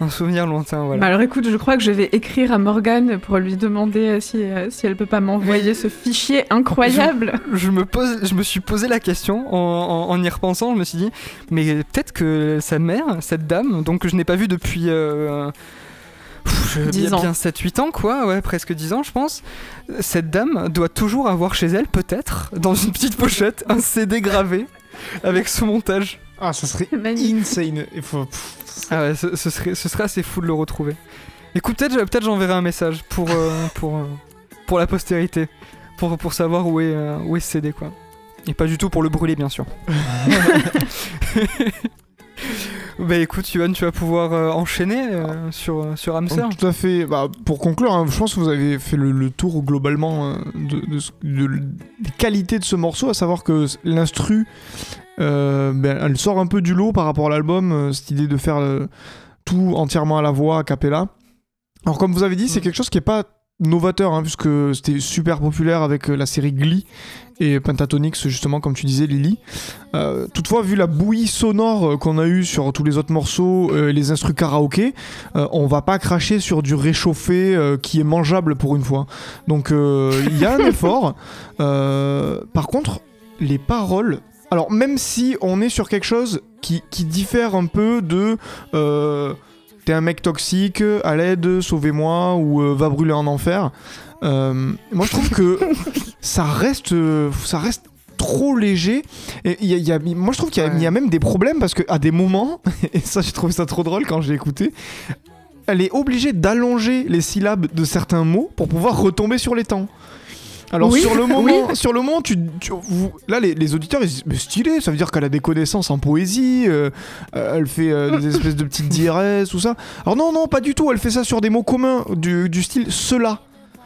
un souvenir lointain, Bah voilà. alors écoute, je crois que je vais écrire à Morgane pour lui demander euh, si, euh, si elle peut pas m'envoyer ce fichier incroyable. Je me, pose, je me suis posé la question en, en- en y repensant, je me suis dit, mais peut-être que sa mère, cette dame, donc que je n'ai pas vue depuis... euh, pff, je- 10 bien, ans. bien 7-8 ans, quoi, ouais, presque 10 ans, je pense. Cette dame doit toujours avoir chez elle, peut-être, dans une petite pochette, un CD gravé avec ce montage. Ah, ça serait insane. Il faut... pff, Ah ouais, ce, ce serait, ce serait assez fou de le retrouver. Écoute, peut-être peut j'enverrai un message pour, euh, pour, euh, pour la postérité, pour, pour savoir où est, euh, où est ce CD, quoi. Et pas du tout pour le brûler, bien sûr. bah écoute, Yohan, tu vas pouvoir euh, enchaîner euh, sur, sur Hamster. Tout à fait. Bah, pour conclure, hein, je pense que vous avez fait le, le tour globalement euh, de, de ce- de l- des qualités de ce morceau, à savoir que l'instru, euh, ben, elle sort un peu du lot par rapport à l'album, euh, cette idée de faire euh, tout entièrement à la voix, a cappella. Alors comme vous avez dit, c'est Mm. quelque chose qui est pas novateur, hein, puisque c'était super populaire avec euh, la série Glee et Pentatonix, justement, comme tu disais, Lily. Euh, toutefois, vu la bouillie sonore euh, qu'on a eue sur tous les autres morceaux euh, et les instrus karaoké, euh, on va pas cracher sur du réchauffé qui est mangeable pour une fois. Donc il y a un effort. Par contre, les paroles. Alors même si on est sur quelque chose qui, qui diffère un peu de euh, t'es un mec toxique, à l'aide, sauvez-moi ou euh, va brûler en enfer. Euh, moi je trouve que ça reste, euh, ça reste trop léger. Et y a- y a- moi je trouve qu'il y, Ouais. y a même des problèmes parce qu'à des moments, et ça j'ai trouvé ça trop drôle quand j'ai écouté, elle est obligée d'allonger les syllabes de certains mots pour pouvoir retomber sur les temps. Alors Oui, sur le moment, sur le moment, tu, tu- vous- là les, les auditeurs ils se disent mais stylé, ça veut dire qu'elle a des connaissances en poésie, euh, euh, elle fait euh, des espèces de petites diarrhées, tout ça. Alors non non pas du tout, elle fait ça sur des mots communs du, du style cela.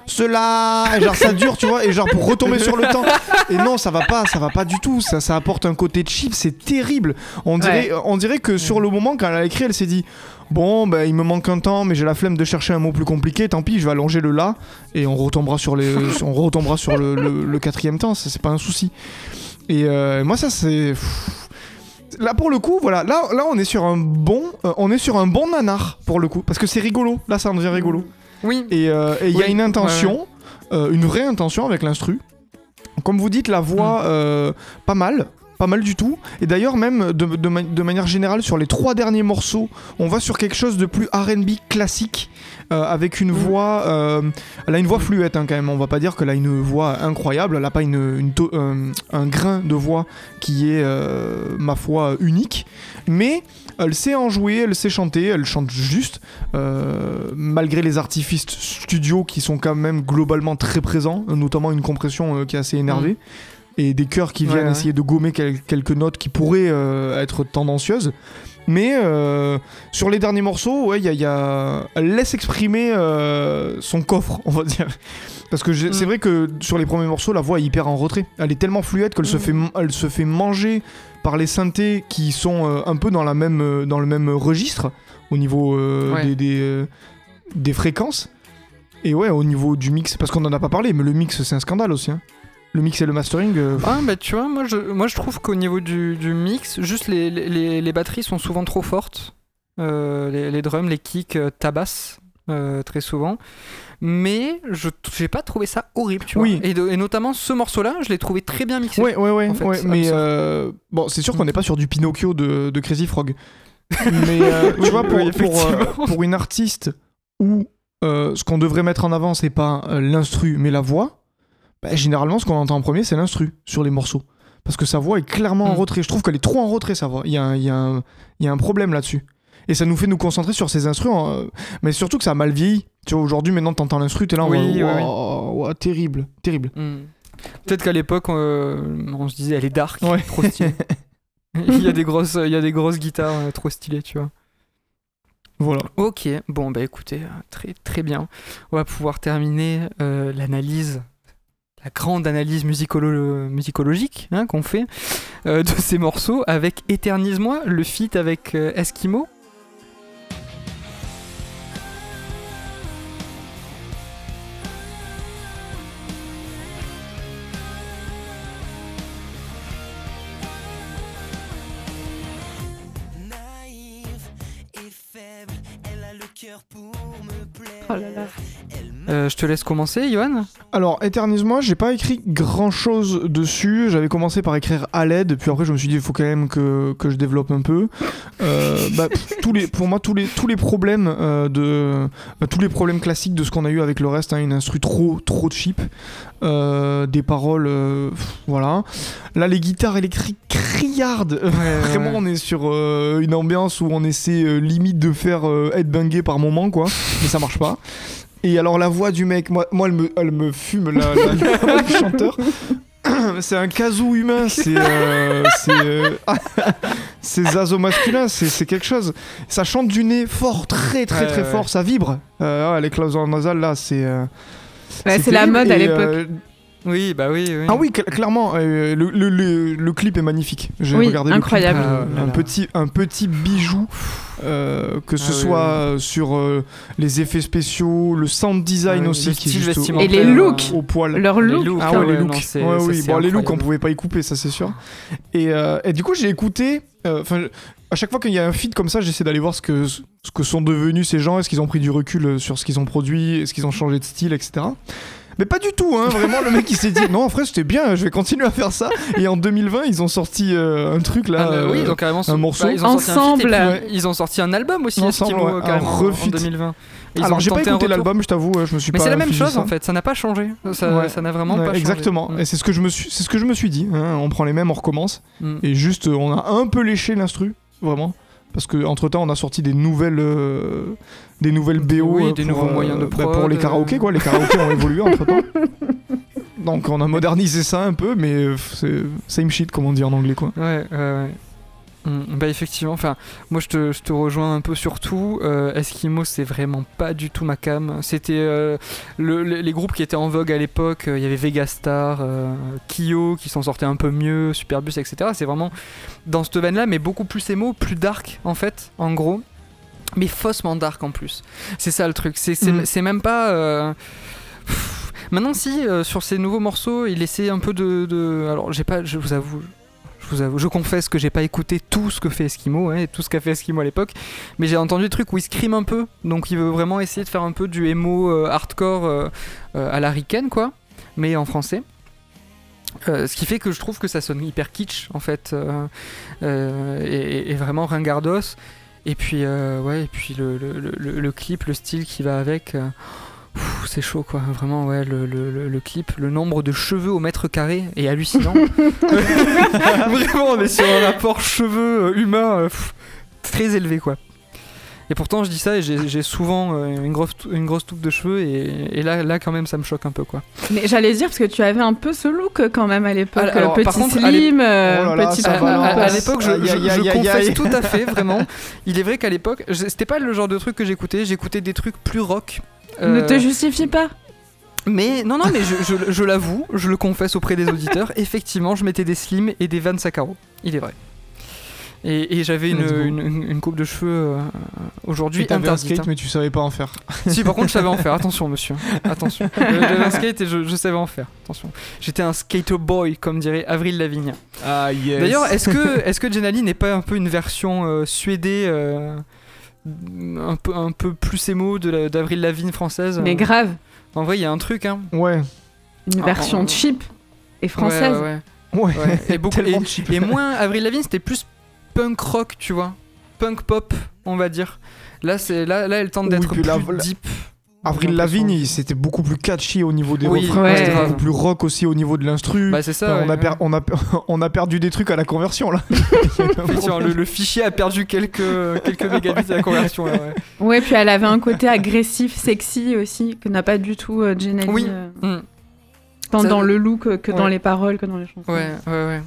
Cela, et genre ça dure, tu vois, et genre pour retomber sur le temps. Et non, ça va pas, ça va pas du tout. Ça, ça apporte un côté cheap, c'est terrible. On dirait, on dirait que sur le moment, quand elle a écrit, elle s'est dit Bon, bah, il me manque un temps, mais j'ai la flemme de chercher un mot plus compliqué. Tant pis, je vais allonger le là, et on retombera sur, les, on retombera sur le, le- le quatrième temps. Ça, c'est pas un souci. Et euh, moi, ça, c'est. Là pour le coup, voilà, là, là on est sur un bon, euh, on est sur un bon nanar pour le coup, parce que c'est rigolo. Là, ça en devient rigolo. Oui. Et euh, et il y a une intention, euh, une vraie intention avec l'instru. Comme vous dites, la voix, euh, pas mal. Pas mal du tout. Et d'ailleurs, même de, de ma- de manière générale, sur les trois derniers morceaux, on va sur quelque chose de plus RB classique, euh, avec une voix. euh, elle a une voix fluette hein, quand même. On va pas dire qu'elle a une voix incroyable. Elle a pas une, euh, un grain de voix qui est, ma foi, unique. Mais elle sait en jouer, elle sait chanter, elle chante juste. malgré les artifices studio qui sont quand même globalement très présents, notamment une compression qui est assez énervée. Et des chœurs qui viennent ouais. essayer de gommer quel- quelques notes qui pourraient euh, être tendancieuses. Mais euh, sur les derniers morceaux, ouais, y a, y a- elle laisse exprimer euh, son coffre, on va dire. Parce que Mm. c'est vrai que sur les premiers morceaux, la voix est hyper en retrait. Elle est tellement fluette qu'elle se, Mm. fait, elle se fait manger par les synthés qui sont un peu dans, la même, dans le même registre au niveau Ouais. des, des, des fréquences. Et ouais, au niveau du mix, parce qu'on en a pas parlé, mais le mix c'est un scandale aussi. hein. Le mix et le mastering. euh, Ah bah tu vois, moi je, moi je trouve qu'au niveau du, du mix, juste les, les- les, batteries sont souvent trop fortes. Euh, les, les drums, les kicks euh, tabassent euh, très souvent. Mais je j'ai pas trouvé ça horrible, tu Oui. vois. Et, de- et notamment ce morceau-là, je l'ai trouvé très bien mixé. Ouais, ouais, ouais, en fait, ouais, c'est mais bon, c'est sûr qu'on n'est pas sur du Pinocchio de, de Crazy Frog. mais tu Oui, vois, pour, oui, pour, pour une artiste où ce qu'on devrait mettre en avant, c'est pas l'instru, mais la voix, bah, généralement, ce qu'on entend en premier, c'est l'instru sur les morceaux. Parce que sa voix est clairement en Mm. retrait. Je trouve qu'elle est trop en retrait, sa voix. Il y a un, il y a un- il y a un problème là-dessus. Et ça nous fait nous concentrer sur ces instrus, en- euh, mais surtout que ça a mal vieilli. Tu vois, aujourd'hui, maintenant, t'entends l'instru, t'es là, en Oui, terrible, terrible. Hmm. Peut-être qu'à l'époque, euh, on se disait elle est dark, Ouais. trop stylée. il, y a des grosses, il y a des grosses guitares euh, trop stylées, tu vois. Voilà. Ok, bon bah écoutez, très très bien. On va pouvoir terminer euh, l'analyse, la grande analyse musicolo- musicologique hein, qu'on fait euh, de ces morceaux avec Éternise-moi, le feat avec euh, Eskimo. Naïve et faible, elle a le cœur pour me plaire. Oh là là. Elle me Euh, je te laisse commencer, Johan. Alors, Éternise-moi, j'ai pas écrit grand chose dessus. J'avais commencé par écrire à l'aide, puis après je me suis dit, il faut quand même que, que je développe un peu. Euh, bah, tous les, pour moi, tous les, tous les problèmes euh, de, bah, tous les problèmes classiques de ce qu'on a eu avec le reste, hein, une instru trop, trop cheap, des paroles, voilà. Là, les guitares électriques criardes. Vraiment, on est sur une ambiance où on essaie limite de faire euh, headbanger par moment, quoi. Mais ça marche pas. Et alors, la voix du mec, moi, moi elle, me, elle me fume, la, la- la voix du chanteur. C'est un casou humain, c'est. euh, c'est. euh, c'est zazo masculin, c'est c'est quelque chose. Ça chante du nez fort, très très très ouais. fort, ça vibre. Euh, ouais, les clauses nasales là, c'est. euh, Ouais, c'est la mode à l'époque. Oui, bah oui, oui. ah oui, cl- clairement, euh, le, le- le- le clip est magnifique. J'ai Oui, regardé incroyable. le clip, euh, un, petit, un petit bijou, euh, que ce Ah soit oui. sur euh, les effets spéciaux, le sound design Ah aussi, le qui est juste au- Et les looks. au poil. Leur Les look. looks, Ah ouais, les looks. non, c'est- ouais, ça, oui, c'est bon, les looks, on pouvait pas y couper, ça c'est sûr. Et, euh, et du coup, j'ai écouté. euh, Enfin, à chaque fois qu'il y a un feed comme ça, j'essaie d'aller voir ce que, ce que sont devenus ces gens. Est-ce qu'ils ont pris du recul sur ce qu'ils ont produit? Est-ce qu'ils ont changé de style, etc. Mais pas du tout, hein. Vraiment, le mec il s'est dit non, en vrai c'était bien, je vais continuer à faire ça. Et en 2020, ils ont sorti euh, un truc là. Ah, bah oui, euh, donc carrément, un morceau. bah, ils ont sorti un feat, Ensemble. puis, ils ont sorti un album aussi, Ensemble, Eskimo, ouais, un carrément, en refeat. 2020. Et ils Alors ont j'ai pas un écouté l'album, je t'avoue, je me suis Mais pas. c'est la même chose ça. en fait, ça n'a pas changé. Ça Ouais. n'a vraiment Ouais, pas changé. exactement. Mm. Et c'est ce que je me suis, c'est ce que je me suis dit. hein. On prend les mêmes, on recommence. Mm. Et juste, euh, on a un peu léché l'instru, vraiment. Parce que entre temps, on a sorti des nouvelles, euh, des nouvelles BO, Oui, euh, des pour, nouveaux euh, moyens de bah, prod, pour les karaokés, euh. quoi. Les karaokés ont évolué entre temps. Donc on a modernisé ça un peu, mais euh, c'est same shit comme on dit en anglais, quoi. Ouais, ouais, ouais. Mm, Bah effectivement, enfin, moi je te, je te rejoins un peu sur tout. Euh, Eskimo, c'est vraiment pas du tout ma cam. C'était euh, le- le- les groupes qui étaient en vogue à l'époque. euh, Il y avait Vegastar, Kyo qui s'en sortaient un peu mieux, Superbus, etc. C'est vraiment dans cette veine-là, mais beaucoup plus émo, plus dark en fait, en gros. Mais faussement dark en plus. C'est ça le truc. C'est Mm. même pas. Maintenant, si sur ces nouveaux morceaux, il essaie un peu de. de- Alors, j'ai pas. Je vous avoue. Je confesse que j'ai pas écouté tout ce que fait Eskimo, hein, et tout ce qu'a fait Eskimo à l'époque, mais j'ai entendu des trucs où il scream un peu, donc il veut vraiment essayer de faire un peu du emo euh, hardcore euh, euh, à la Riken, quoi, mais en français. Ce qui fait que je trouve que ça sonne hyper kitsch en fait, et, vraiment ringardos. Et puis ouais, et puis le, clip, le style qui va avec, c'est chaud quoi. Vraiment ouais, le, le- le- le clip, le nombre de cheveux au mètre carré est hallucinant. Vraiment, on est sur un rapport cheveux euh, humain euh, très élevé quoi. Et pourtant, je dis ça et j'ai souvent euh, une, grosse, une grosse toupe de cheveux et, et là, là, quand même, ça me choque un peu quoi. Mais j'allais dire, parce que tu avais un peu ce look quand même à l'époque. Alors, petit par contre, slim, euh, Oh À, l'époque, je, Aïe, je- je aïe, confesse tout à fait, vraiment. Il est vrai qu'à l'époque, je- c'était pas le genre de truc que j'écoutais. J'écoutais des trucs plus rock. Ne Euh, te justifie pas. Mais non, non, mais je, je- je l'avoue, je le confesse auprès des auditeurs. effectivement, je mettais des slims et des Vans à carreaux. Il est vrai. Et, et j'avais une, une, une- une coupe de cheveux euh, aujourd'hui t'avais un interdite. skate, mais tu savais pas en faire. hein. Si, par contre, je savais en faire. Attention, monsieur. Attention. Euh, J'avais un skate et je, je savais en faire. Attention. J'étais un skater boy, comme dirait Avril Lavigne. Ah yes. D'ailleurs, est-ce que, est que Jenali n'est pas un peu une version euh, suédée euh, un, peu, un peu plus émo de la- d'Avril Lavigne française Mais grave. En vrai, il y a un truc, hein. Ouais. Une version ah, cheap et Ouais, française. ouais, ouais. Ouais. Ouais, et beaucoup Tellement et, cheap. et moins Avril Lavigne c'était plus punk rock tu vois punk pop on va dire là c'est là là elle tente Oui, d'être puis plus la- deep Avril Lavigne, c'était beaucoup plus catchy au niveau des Oui, refrains, ouais, c'était beaucoup plus rock aussi au niveau de l'instru. bah c'est ça Enfin, on, a per- ouais. on, a, on a perdu des trucs à la conversion là. Le, le fichier a perdu quelques quelques mégabits à la conversion là, ouais. Ouais, puis elle avait un côté agressif, sexy aussi, que n'a pas du tout euh, Jenny. Oui. euh, tant Ça- dans le look euh, que dans les paroles, que dans les chansons. ouais ouais ouais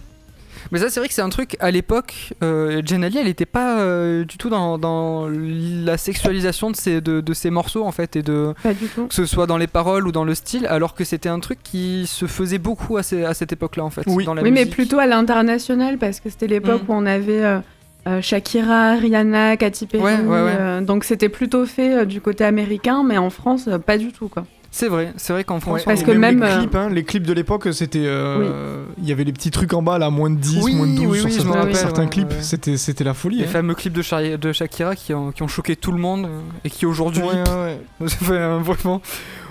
mais ça c'est vrai que c'est un truc à l'époque euh, Jen Ali elle était pas euh, du tout dans, dans la sexualisation de ses de, de ses morceaux en fait et de Pas du tout. que ce soit dans les paroles ou dans le style alors que c'était un truc qui se faisait beaucoup à, ces- à cette époque là en fait Oui. dans la Oui, mais plutôt à l'international, parce que c'était l'époque Mm. où on avait euh, euh, Shakira, Rihanna, Katy Perry. Ouais, ouais, ouais. euh, donc c'était plutôt fait euh, du côté américain, mais en France, pas du tout. quoi. C'est vrai, c'est vrai qu'en France, Ouais, Parce que même, les euh, clips, hein, les clips de l'époque, c'était, euh, il y avait les petits trucs en bas là, moins de 10, Oui, moins de 12 oui, sur je certains, rappelle, certains ouais, clips, ouais, c'était, c'était la folie. les hein. fameux clips de, Shakira qui ont, qui ont choqué tout le monde et qui aujourd'hui, Ouais, ouais, ouais. Enfin, euh, vraiment,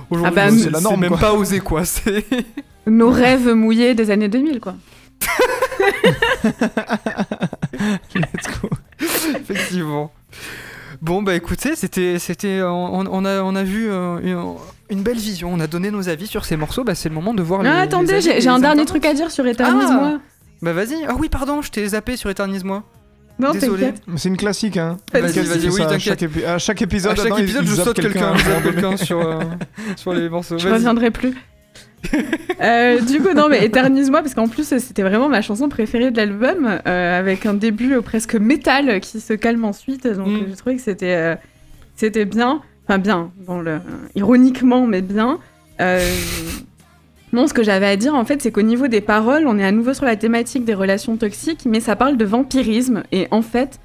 aujourd'hui, bah, c'est c'est la norme, même quoi. pas osé quoi. C'est Nos rêves mouillés des années 2000, quoi. Let's go. effectivement. Bon bah écoutez, c'était, c'était, on, on a, on a vu euh, une, une belle vision, on a donné nos avis sur ces morceaux. Bah c'est le moment de voir. les, Ah, les attendez, avis j'ai un dernier truc à dire sur Éternise-moi. Bah vas-y. Ah oui, pardon, je t'ai zappé sur Éternise-moi. non, désolé. t'inquiète. C'est une classique, hein. Vas-y, oui, ça, à, t'inquiète. chaque épi- à chaque épisode, à chaque attends, il- épisode, il je saute quelqu'un, sur, euh, sur les morceaux. Je Vas-y. reviendrai plus. Euh, du coup, non, mais Éternise-moi, parce qu'en plus, c'était vraiment ma chanson préférée de l'album, euh, avec un début presque métal qui se calme ensuite. Donc, Mm. j'ai trouvé que c'était euh, c'était bien. Enfin, bien, dans le, ironiquement, mais bien. Non, ce que j'avais à dire, en fait, c'est qu'au niveau des paroles, on est à nouveau sur la thématique des relations toxiques, mais ça parle de vampirisme. Et en fait,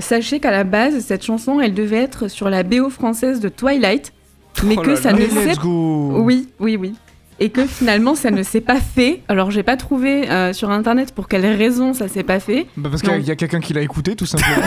sachez qu'à la base, cette chanson, elle devait être sur la BO française de Twilight, mais Oh que là ça là. ne s'est oui, oui, oui. Et que finalement, ça ne s'est pas fait. Alors, j'ai pas trouvé euh, sur internet pour quelle raison ça s'est pas fait. Bah, parce qu'il y a quelqu'un qui l'a écouté, tout simplement.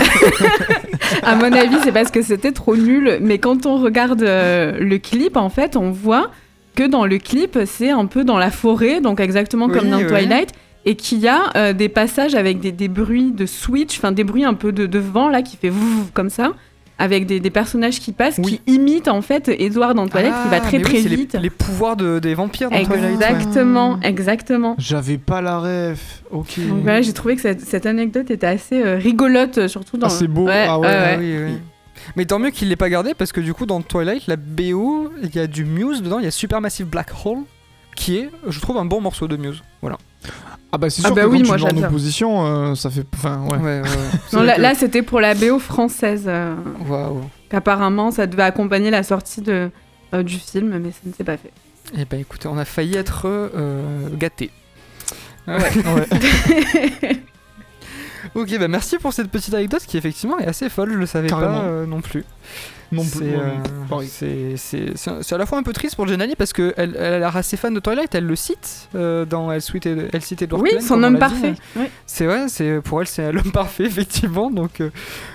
À mon avis, c'est parce que c'était trop nul. Mais quand on regarde euh, le clip, en fait, on voit que dans le clip, c'est un peu dans la forêt, donc exactement comme Oui, dans ouais. Twilight, et qu'il y a euh, des passages avec des, des bruits de switch, enfin des bruits un peu de, de vent là qui fait vouf comme ça, avec des, des personnages qui passent, Oui. qui imitent en fait Edward dans Twilight, qui va Ah, très oui, très c'est les- vite. Les, pouvoirs de- des vampires dans Twilight. ouais. Exactement, exactement. J'avais pas la ref. Ok. Donc voilà, j'ai trouvé que cette, cette anecdote était assez euh, rigolote, euh, surtout dans. Ah, c'est beau. Ouais, Ah ouais, ouais, Ah ouais. oui, oui. Mais tant mieux qu'il l'ait pas gardé parce que du coup dans Twilight, la BO, il y a du Muse dedans, il y a Supermassive Black Hole qui est, je trouve, un bon morceau de Muse. Voilà. Ah bah c'est Ah sûr bah que oui, quand moi, tu en opposition, euh, ça fait. Enfin, ouais. Ouais, ouais, ouais. Non, là, que- là, c'était pour la BO française, euh, Waouh. qu'apparemment ça devait accompagner la sortie de, euh, du film, mais ça ne s'est pas fait. Eh ben écoutez, on a failli être euh, gâtés. ok, bah merci pour cette petite anecdote qui effectivement est assez folle, je le savais Carrément. pas euh, non plus. Non C'est plus. ouais, euh, c'est- c'est- c'est- c'est à la fois un peu triste pour Jenali parce qu'elle elle, elle a l'air assez fan de Twilight, elle le cite euh, dans Elle, Sweet et- elle cite Edward oui, Cullen, son homme parfait. Ouais. C'est vrai, c'est pour elle c'est l'homme parfait effectivement, donc euh,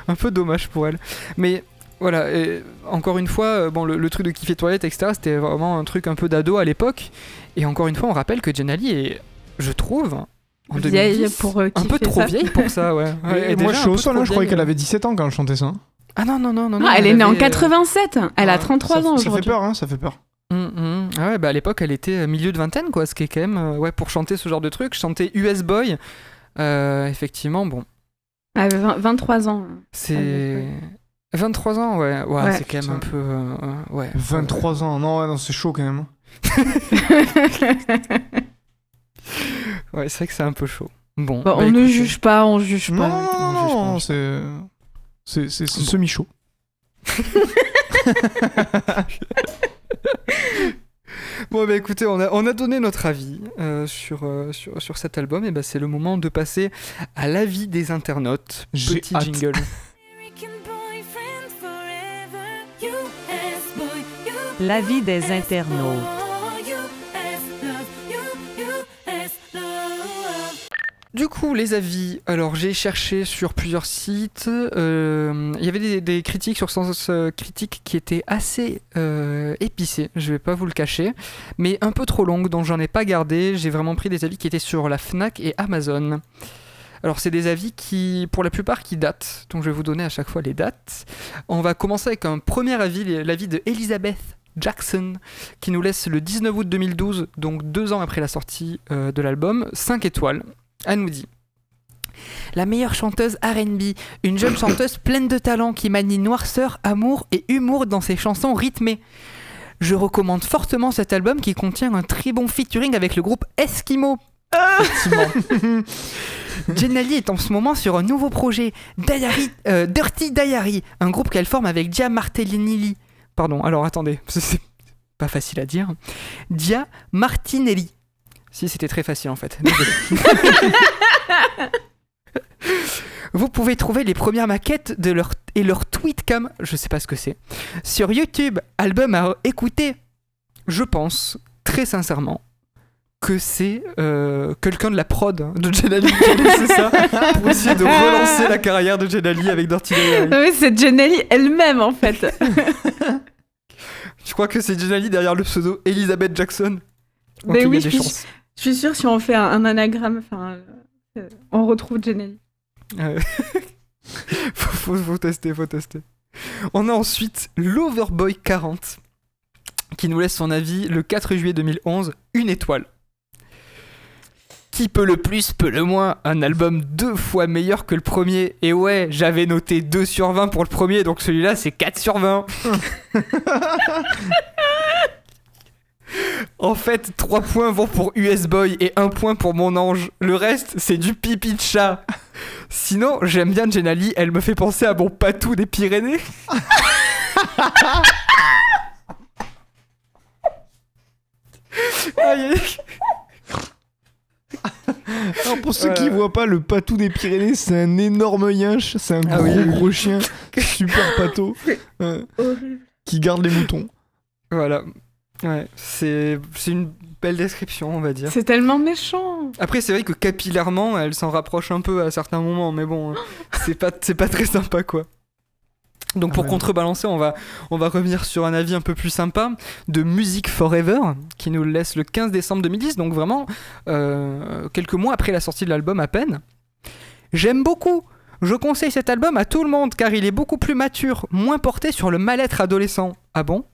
un peu dommage pour elle. Mais voilà, et encore une fois, euh, bon le, le truc de kiffer Toilette, etc. C'était vraiment un truc un peu d'ado à l'époque. Et encore une fois, on rappelle que Jenali est, je trouve, en Vieille 2010, pour, euh, un peu trop ça. vieille pour ça, ouais. Et Ouais, et moi déjà je suis au sol, hein, je croyais qu'elle avait 17 ans quand elle chantait ça. Ah non non non non. non, Ah, elle est née en avait, euh, 87, elle a Ouais, 33 ça, ans Ça fait peur, hein, ça fait peur. Hum, hum. Ah ouais, bah à l'époque, elle était euh, milieu de vingtaine, quoi, ce qui est quand même, euh, ouais, pour chanter ce genre de truc, chanter US Boy, euh, effectivement, bon, Elle avait 20 23 ans. c'est... 23 ans, ouais, ouais, Ouais. c'est quand même un peu... euh, ouais. 23 ans, non, ouais, non, c'est chaud quand même. Ouais, c'est vrai que c'est un peu chaud. Bon, Bon, bah, on ne juge pas, on juge pas. non, on non, juge pas, non, on c'est. C'est c'est- c'est Bon. semi-chaud. Bon, bah écoutez, on a, on a donné notre avis euh, sur, euh, sur, sur cet album, et bah c'est le moment de passer à l'avis des internautes. Petit hâte. jingle. L'avis des internautes. Du coup, les avis, alors j'ai cherché sur plusieurs sites, euh, il y avait des, critiques sur Sens euh, Critique qui étaient assez euh, épicées, je vais pas vous le cacher, mais un peu trop longues, donc j'en ai pas gardé, j'ai vraiment pris des avis qui étaient sur la FNAC et Amazon. Alors c'est des avis qui, pour la plupart, qui datent, donc je vais vous donner à chaque fois les dates. On va commencer avec un premier avis, l'avis de Elizabeth Jackson, qui nous laisse le 19 août 2012, donc deux ans après la sortie de l'album, 5 étoiles. Elle nous dit La meilleure chanteuse RB, une jeune chanteuse pleine de talent qui manie noirceur, amour et humour dans ses chansons rythmées. Je recommande fortement cet album qui contient un très bon featuring avec le groupe Eskimo. Jenali est en ce moment sur un nouveau projet, Diary, euh, Dirty Diary, un groupe qu'elle forme avec Dia Martinelli. Pardon, alors attendez, c'est- c'est pas facile à dire. Dia Martinelli. Si, c'était très facile en fait. Vous pouvez trouver les premières maquettes de leur et leur tweetcam, je sais pas ce que c'est, sur YouTube. Album à écouter. Je pense, très sincèrement, que c'est euh, quelqu'un de la prod hein, de Jenali qui a laissé ça pour essayer de relancer la carrière de Jenali avec Dirty Diary. Oui, c'est Jenny elle-même en fait. Je crois que c'est Jenali derrière le pseudo Elizabeth Jackson? Mais il y a oui, des je suis- chances. Je suis sûre si on fait un, un anagramme, enfin, euh, on retrouve Jenny. Euh, faut, faut- faut tester, faut tester. On a ensuite l'Overboy 40 qui nous laisse son avis le 4 juillet 2011, une étoile. Qui peut le plus, peut le moins. Un album deux fois meilleur que le premier? Et ouais, j'avais noté 2 sur 20 pour le premier, donc celui-là c'est 4 sur 20. En fait, 3 points vont pour US Boy et 1 point pour mon ange. Le reste, c'est du pipi de chat. Sinon, j'aime bien Jenali, elle me fait penser à mon patou des Pyrénées. Aïe. Alors pour ceux qui ouais. voient pas, le patou des Pyrénées, c'est un énorme yinche, c'est un Ah gros oui. gros chien, super pato, euh, Horrible. qui garde les moutons. Voilà. Ouais, c'est c'est une belle description, on va dire. C'est tellement méchant. Après, c'est vrai que capillairement, elle s'en rapproche un peu à certains moments, mais bon, c'est pas, c'est pas très sympa, quoi. Donc pour Ah ouais. contrebalancer, on va, on va revenir sur un avis un peu plus sympa de Music Forever, qui nous le laisse le 15 décembre 2010, donc vraiment euh, quelques mois après la sortie de l'album à peine. J'aime beaucoup. Je conseille cet album à tout le monde car il est beaucoup plus mature, moins porté sur le mal-être adolescent. Ah bon?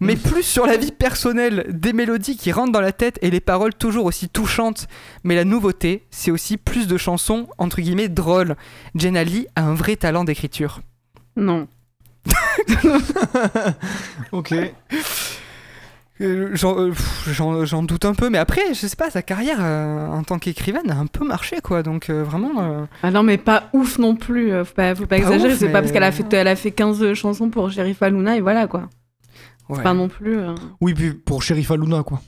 Mais plus sur la vie personnelle, des mélodies qui rentrent dans la tête et les paroles toujours aussi touchantes. Mais la nouveauté, c'est aussi plus de chansons entre guillemets drôles. Jenna Lee a un vrai talent d'écriture. Non. Ok. Euh, J'en euh, j'en- doute un peu, mais après, je sais pas, sa carrière euh, en tant qu'écrivaine a un peu marché, quoi. Donc euh, vraiment. euh, Ah non, mais pas ouf non plus. Faut pas, faut pas, Pas exagérer. C'est mais- pas parce qu'elle a fait, elle a fait 15 chansons pour Sheriff Aluna et voilà quoi. ouais. C'est pas non plus. euh, Oui, puis pour Sheriff Aluna, quoi.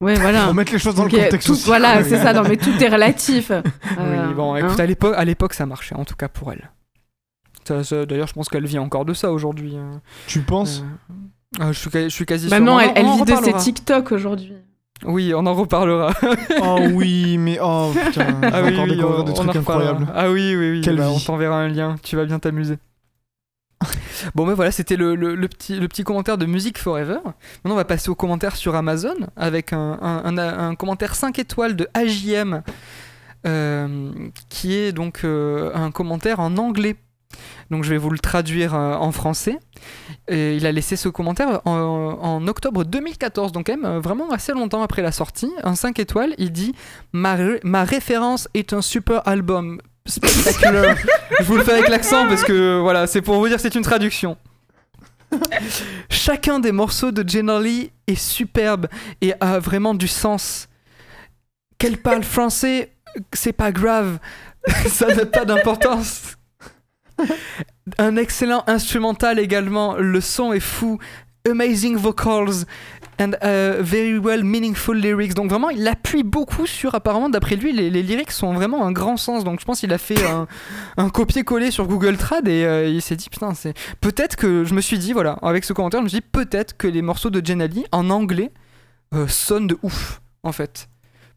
Ouais, voilà. Pour mettre les choses dans le contexte tout- aussi. Voilà, Oui. c'est ça. Non, mais tout est relatif. Euh, Oui, bon, hein. écoute, à l'époque, à l'époque, ça marchait, en tout cas pour elle. D'ailleurs, je pense qu'elle vit encore de ça aujourd'hui. hein. Tu penses Euh, ah, je, suis, je suis quasi Bah sûr. non, On elle, elle vit de ses. TikTok aujourd'hui. Oui, on en reparlera. Oh oui, mais oh putain, je vais Ah oui, encore oui, découvrir on- des trucs incroyables. Ah oui, oui, oui. Quelle bah, on t'enverra un lien, tu vas bien t'amuser. bon, mais voilà, c'était le, le- le petit, le petit commentaire de Music Forever. Maintenant, on va passer aux commentaires sur Amazon avec un, un- un- un commentaire 5 étoiles de AJM euh, qui est donc euh, un commentaire en anglais. Donc je vais vous le traduire euh, en français. Et il a laissé ce commentaire en, en octobre 2014, donc quand même euh, vraiment assez longtemps après la sortie. Un 5 étoiles, il dit ma, ma référence est un super album spectaculaire. je vous le fais avec l'accent parce que voilà, c'est pour vous dire que c'est une traduction. Chacun des morceaux de Lee est superbe et a vraiment du sens. Qu'elle parle français, c'est pas grave. Ça n'a pas d'importance. Un excellent instrumental également. Le son est fou. Amazing vocals and uh, very well meaningful lyrics. Donc vraiment, il appuie beaucoup sur, apparemment, d'après lui, les, les lyrics sont vraiment un grand sens. Donc je pense qu'il a fait un, un copier-coller sur Google Trad et euh, il s'est dit, putain, c'est... Peut-être que, je me suis dit, voilà, avec ce commentaire, je me suis dit, peut-être que les morceaux de Jenna Lee, en anglais, euh, sonnent de ouf, en fait.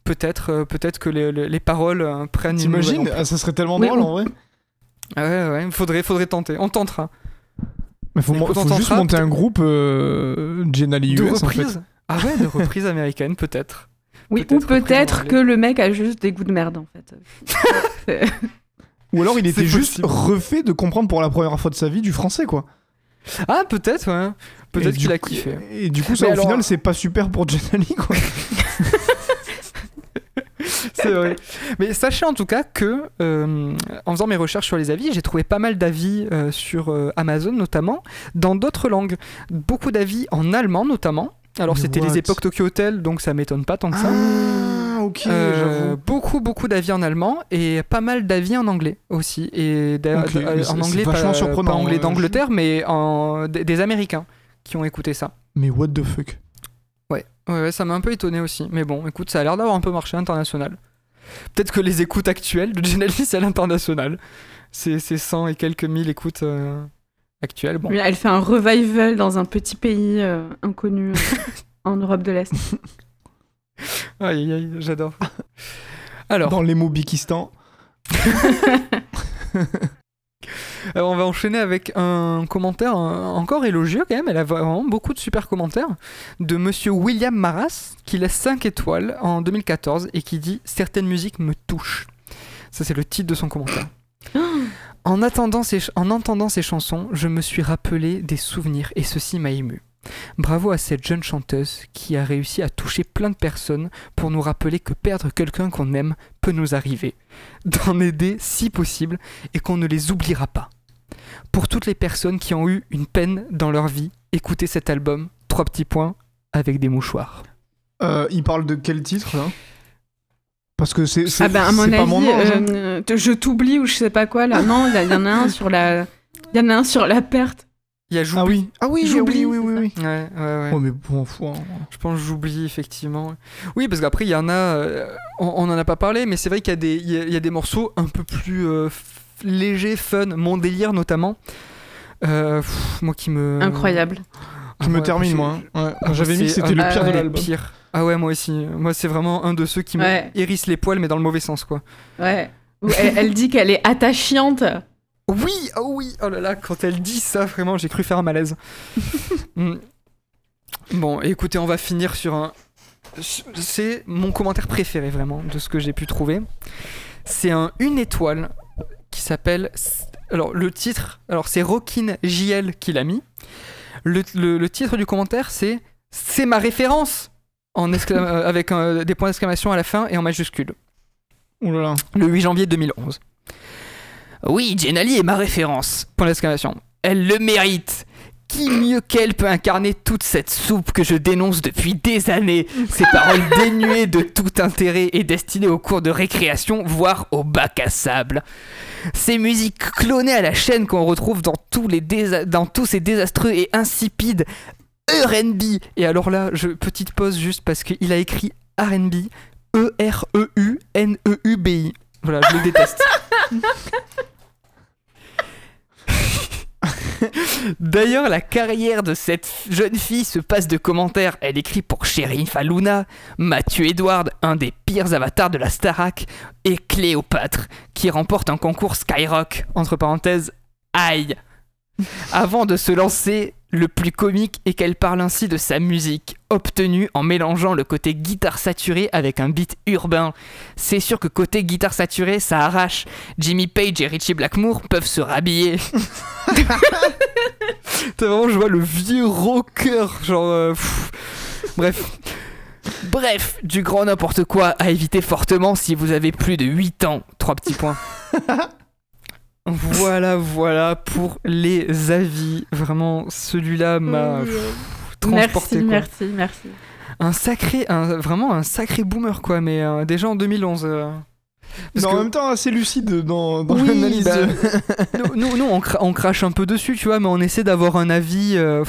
Peut-être euh, peut-être que les, les- les paroles euh, prennent T'imagines. Ah, Ça serait tellement Oui, drôle on- en vrai. Ah ouais, ouais, faudrait, faudrait tenter. On tentera. Mais faut, Écoute, faut on juste monter un groupe euh, Jenna Lee de US en fait. reprise Ah ouais, de reprise américaine, peut-être. Oui, Peut-être ou peut-être que le mec a juste des goûts de merde en fait. Ou alors il était juste refait de comprendre pour la première fois de sa vie du français quoi. Ah, peut-être, ouais. Peut-être qu'il a kiffé. Et du coup ça Mais au alors- final c'est pas super pour Jenna Lee quoi. C'est vrai. Mais sachez en tout cas que, euh, en faisant mes recherches sur les avis, j'ai trouvé pas mal d'avis euh, sur euh, Amazon notamment, dans d'autres langues. Beaucoup d'avis en allemand notamment. Alors Mais c'était what? les époques Tokyo Hotel, donc ça m'étonne pas tant que ça. Ah ok j'avoue. beaucoup beaucoup d'avis en allemand et pas mal d'avis en anglais aussi et d'a- Ok, d'a- mais c'est- en c'est anglais vachement pas, surprenant, pas anglais euh, d'Angleterre mais en des, des américains qui ont écouté ça Mais what the fuck. Ouais. Ouais, ouais, ça m'a un peu étonné aussi. Mais bon écoute ça a l'air d'avoir un peu marché international peut-être que les écoutes actuelles de c'est à l'international c'est c'est 100 et quelques mille écoutes euh, actuelles bon. Elle fait un revival dans un petit pays euh, inconnu euh, en Europe de l'Est. aïe aïe aïe j'adore. Alors. Dans les mots Bikistan. Alors on va enchaîner avec un commentaire euh, encore élogieux quand même, elle a vraiment beaucoup de super commentaires, de monsieur William Maras, qui laisse 5 étoiles en 2014 et qui dit « Certaines musiques me touchent ». Ça c'est le titre de son commentaire. En, attendant ces en entendant ces chansons, je me suis rappelé des souvenirs et ceci m'a ému. Bravo à cette jeune chanteuse qui a réussi à toucher plein de personnes pour nous rappeler que perdre quelqu'un qu'on aime peut nous arriver, d'en aider si possible et qu'on ne les oubliera pas. Pour toutes les personnes qui ont eu une peine dans leur vie, écoutez cet album, trois petits points, avec des mouchoirs. Euh, il parle de quel titre là? Parce que c'est Ah ben à mon pas avis, mon hein. euh, je t'oublie ou je sais pas quoi là. Non, il y, a- il y en a un sur la, il y en a un sur la perte. Il y a Ah oui. Ah oui, J'oublie, oui, oui, oui. Ouais, ouais, ouais. Oh mais bon, fou, hein. Je pense que j'oublie effectivement. Oui, parce qu'après, il y en a. euh, on, on en a pas parlé, mais c'est vrai qu'il y, a des- il y a- il y a des morceaux un peu plus euh, légers, fun. Mon délire notamment. Euh, pff, moi qui me. Incroyable. Ah Tu me c'est- moi. hein. Ouais. Ah, J'avais mis que c'était un- le Ah pire de l'album. Pire. Ah ouais, moi aussi. Moi, c'est vraiment un de ceux qui me hérissent les poils, mais dans le mauvais sens, quoi. Ouais. Elle, elle dit qu'elle est attachante. Oui, oh oui, oh là là, quand elle dit ça, vraiment, j'ai cru faire un malaise. Hmm. Bon, écoutez, on va finir sur un. C'est mon commentaire préféré, vraiment, de ce que j'ai pu trouver. C'est un une étoile qui s'appelle. Alors, le titre, alors c'est Rockin JL qui l'a mis. Le, le- le titre du commentaire, c'est C'est ma référence en exclam- euh, Avec des points d'exclamation à la fin et en majuscule Ouh là là. le 8 janvier 2011. Oui, Jenali est ma référence. Point d'exclamation. Elle le mérite. Qui mieux qu'elle peut incarner toute cette soupe que je dénonce depuis des années? Ces paroles dénuées de tout intérêt et destinées aux cours de récréation, voire au bac à sable. Ces musiques clonées à la chaîne qu'on retrouve dans tous, les désa- dans tous ces désastreux et insipides R&B. Et alors là, je, petite pause juste parce qu'il a écrit R&B E E-R-E-U-N-E-U-B-I. Voilà, je le déteste. D'ailleurs, la carrière de cette jeune fille se passe de commentaires. Elle écrit pour Sherine Faluna, Mathieu Edward, un des pires avatars de la Starac, et Cléopâtre, qui remporte un concours Skyrock, entre parenthèses, aïe. Avant de se lancer, le plus comique est qu'elle parle ainsi de sa musique, obtenue en mélangeant le côté guitare saturée avec un beat urbain. C'est sûr que côté guitare saturée, ça arrache. Jimmy Page et Richie Blackmore peuvent se rhabiller. T'as vraiment, je vois le vieux rocker, genre. euh. Bref. Bref, du grand n'importe quoi à éviter fortement si vous avez plus de 8 ans. Trois petits points. voilà, voilà pour les avis. Vraiment, celui-là m'a transporté. Merci, quoi. merci, merci. Un sacré, un, vraiment un sacré boomer, quoi, mais euh, déjà en 2011. euh. Parce Mais en que- même temps, assez lucide dans, dans Oui, l'analyse. bah, de- nous, nous, on, cra- on crache un peu dessus, tu vois, mais on essaie d'avoir un avis euh,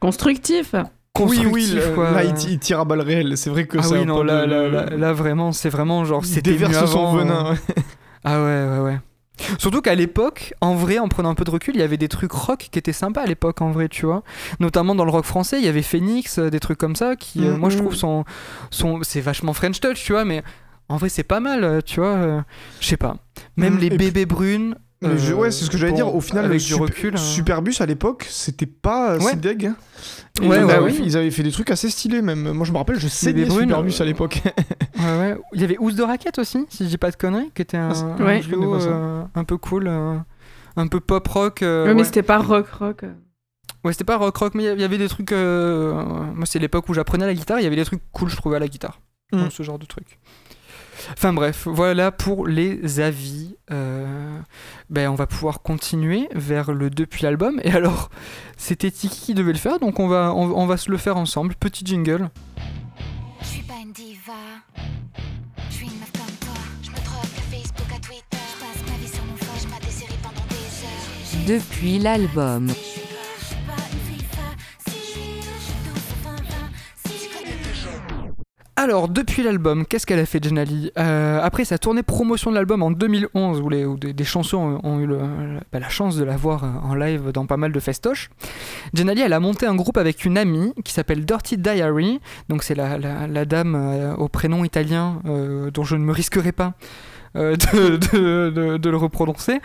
Constructif. Oui, constructif, oui, le- quoi. là, il, il tire à balles réelles. C'est vrai que ah c'est oui, non, là, le- là, là, là, vraiment, c'est vraiment genre, déverse son venin. euh. ouais. Ah ouais, ouais, ouais. Surtout qu'à l'époque, en vrai, en prenant un peu de recul, il y avait des trucs rock qui étaient sympas à l'époque, en vrai, tu vois. Notamment dans le rock français, il y avait Phoenix, euh, des trucs comme ça, qui, euh, Mm, moi, je mm. trouve, sont, sont, c'est vachement French touch, tu vois, mais en vrai, c'est pas mal, euh, tu vois. euh, je sais pas. Même Mm, les bébés brunes. Mais je- euh, ouais, c'est ce que j'allais dire. Au final, avec le du Sup- recul. hein. Superbus à l'époque, c'était pas euh, Ouais. si deg. Et Ouais, ils, ouais, avaient, oui. ils avaient fait des trucs assez stylés même. Moi je me rappelle, je saignais Superbus euh, à l'époque. Ouais, ouais. Il y avait Ous de Raquette aussi, si je dis pas de conneries, qui était un, Ah, un Ouais. duo euh, un peu cool, euh, un peu pop rock. euh, Ouais, mais ouais. c'était pas rock rock. Ouais, c'était pas rock rock, mais il y avait des trucs. euh, Moi, c'est l'époque où j'apprenais la guitare, il y avait des trucs cool, je trouvais, à la guitare. Mm. Ce genre de trucs. Enfin bref, voilà pour les avis. Euh, Ben, on va pouvoir continuer vers le depuis l'album. Et alors, c'était Tiki qui devait le faire, donc on va, on, on va se le faire ensemble. Petit jingle. Je suis pas une diva. Je suis une meuf comme toi. Je me drogue de Facebook à Twitter. Je passe ma vie sur mon phone. Je mate des séries pendant des heures. Depuis l'album. Alors, depuis l'album, qu'est-ce qu'elle a fait, Jenali Euh, Après sa tournée promotion de l'album en 2011, où, des, chansons ont eu bah, la chance de la voir euh, en live dans pas mal de festoches, Jenali, elle a monté un groupe avec une amie qui s'appelle Dirty Diary. Donc, c'est la, dame euh, au prénom italien dont je ne me risquerai pas. Euh, de, de- de- de le reprononcer.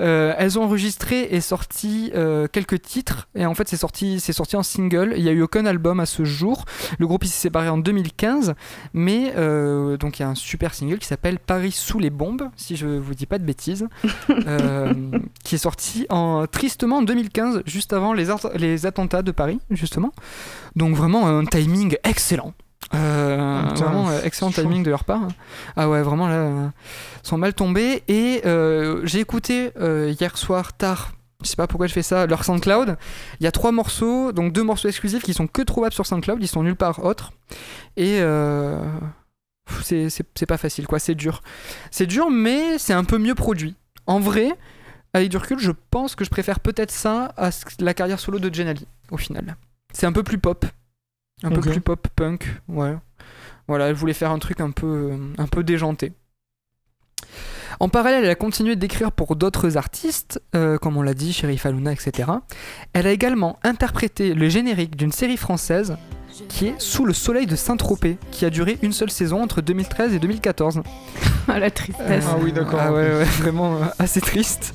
Euh, elles ont enregistré et sorti euh, quelques titres et en fait c'est sorti, c'est sorti en single. Il n'y a eu aucun album à ce jour. Le groupe il s'est séparé en 2015, mais donc il y a un super single qui s'appelle Paris sous les bombes, si je vous dis pas de bêtises, qui est sorti en tristement en 2015, juste avant les, les attentats de Paris, justement. Donc vraiment un timing excellent. Euh, Putain, vraiment euh, excellent timing de leur part. Ah ouais, vraiment là, euh, ils sont mal tombés. Et euh, j'ai écouté euh, hier soir tard. Je sais pas pourquoi je fais ça. Leur SoundCloud. Il y a trois morceaux, donc deux morceaux exclusifs qui sont que trouvables sur SoundCloud. Ils sont nulle part autre. Et euh, c'est- pas facile, quoi. C'est dur. C'est dur, mais c'est un peu mieux produit. En vrai, avec du recul, je pense que je préfère peut-être ça à la carrière solo de Jenali, au final. C'est un peu plus pop. Un peu plus pop punk, ouais. Voilà, elle voulait faire un truc un peu, un peu déjanté. En parallèle, elle a continué d'écrire pour d'autres artistes, euh, comme on l'a dit, Sherif Aluna, etc. Elle a également interprété le générique d'une série française qui est Sous le soleil de Saint-Tropez, qui a duré une seule saison entre 2013 et 2014. Ah, la tristesse. Ah oui, d'accord, Ah ok. ouais, ouais, vraiment euh, assez triste.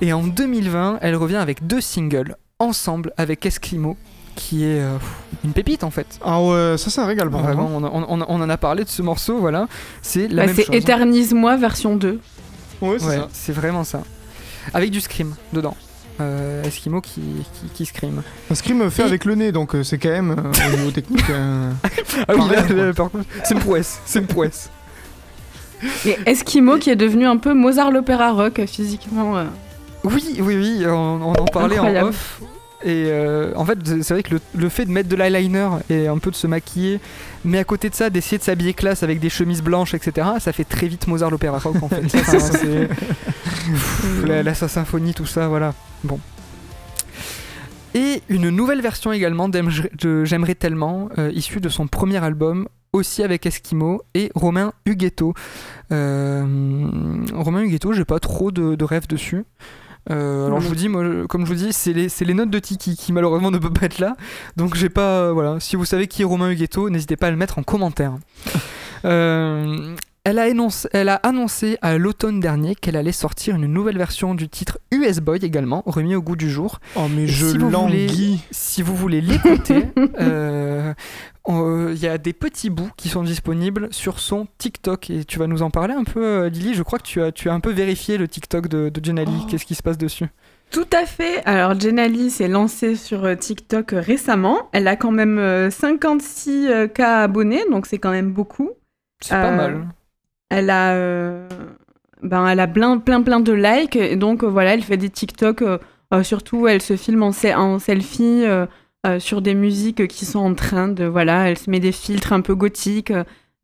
Et en 2020, elle revient avec deux singles ensemble avec Esquimo, qui est euh, une pépite en fait. Ah ouais, ça c'est un régal contre, Vraiment, on, on- on en a parlé de ce morceau, voilà. C'est la Bah, même c'est chose. hein. Éternise-moi version 2. Ouais, c'est Ouais, ça. c'est vraiment ça. Avec du scream dedans. Euh, Esquimo qui, qui, qui scream. Un scream fait Et- avec le nez, donc euh, c'est quand même euh, au niveau technique. euh, Ah oui, là, là, par contre, c'est une prouesse. C'est une prouesse. Et Eskimo qui est devenu un peu Mozart l'opéra rock physiquement. euh. Oui, oui, oui, on, on en parlait en off. Et euh, en fait, c'est vrai que le, le fait de mettre de l'eyeliner et un peu de se maquiller, mais à côté de ça, d'essayer de s'habiller classe avec des chemises blanches, etc., ça fait très vite Mozart l'opéra rock en fait. Enfin, c'est- Pff, la, la sa symphonie, tout ça, voilà. Bon. Et une nouvelle version également de J'aimerais tellement, euh, issue de son premier album, aussi avec Eskimo et Romain Huguetto. Euh, Romain Huguetto, j'ai pas trop de, de rêves dessus. Euh, alors je vous dis, moi, comme je vous dis, c'est les, c'est les notes de Tiki qui malheureusement ne peut pas être là. Donc j'ai pas, euh, voilà. Si vous savez qui est Romain Huguetto, n'hésitez pas à le mettre en commentaire. Euh, elle, a énoncé- elle a annoncé à l'automne dernier qu'elle allait sortir une nouvelle version du titre US Boy également, remis au goût du jour. Oh, mais Et je si vous voulez- languis. Si vous voulez l'écouter, euh, on- il y a des petits bouts qui sont disponibles sur son TikTok. Et tu vas nous en parler un peu, euh, Lily? Je crois que tu as, tu as un peu vérifié le TikTok de, de Jenali. Oh. Qu'est-ce qui se passe dessus? Tout à fait. Alors, Jenali s'est lancée sur euh, TikTok euh, récemment. Elle a quand même euh, 56 euh, K abonnés, donc c'est quand même beaucoup. C'est pas Euh, mal. Elle a, euh, ben, elle a plein, plein, plein de likes. Et donc, euh, voilà, elle fait des TikTok. euh, surtout, elle se filme en, se- en selfie sur des musiques qui sont en train de. Voilà, elle se met des filtres un peu gothiques,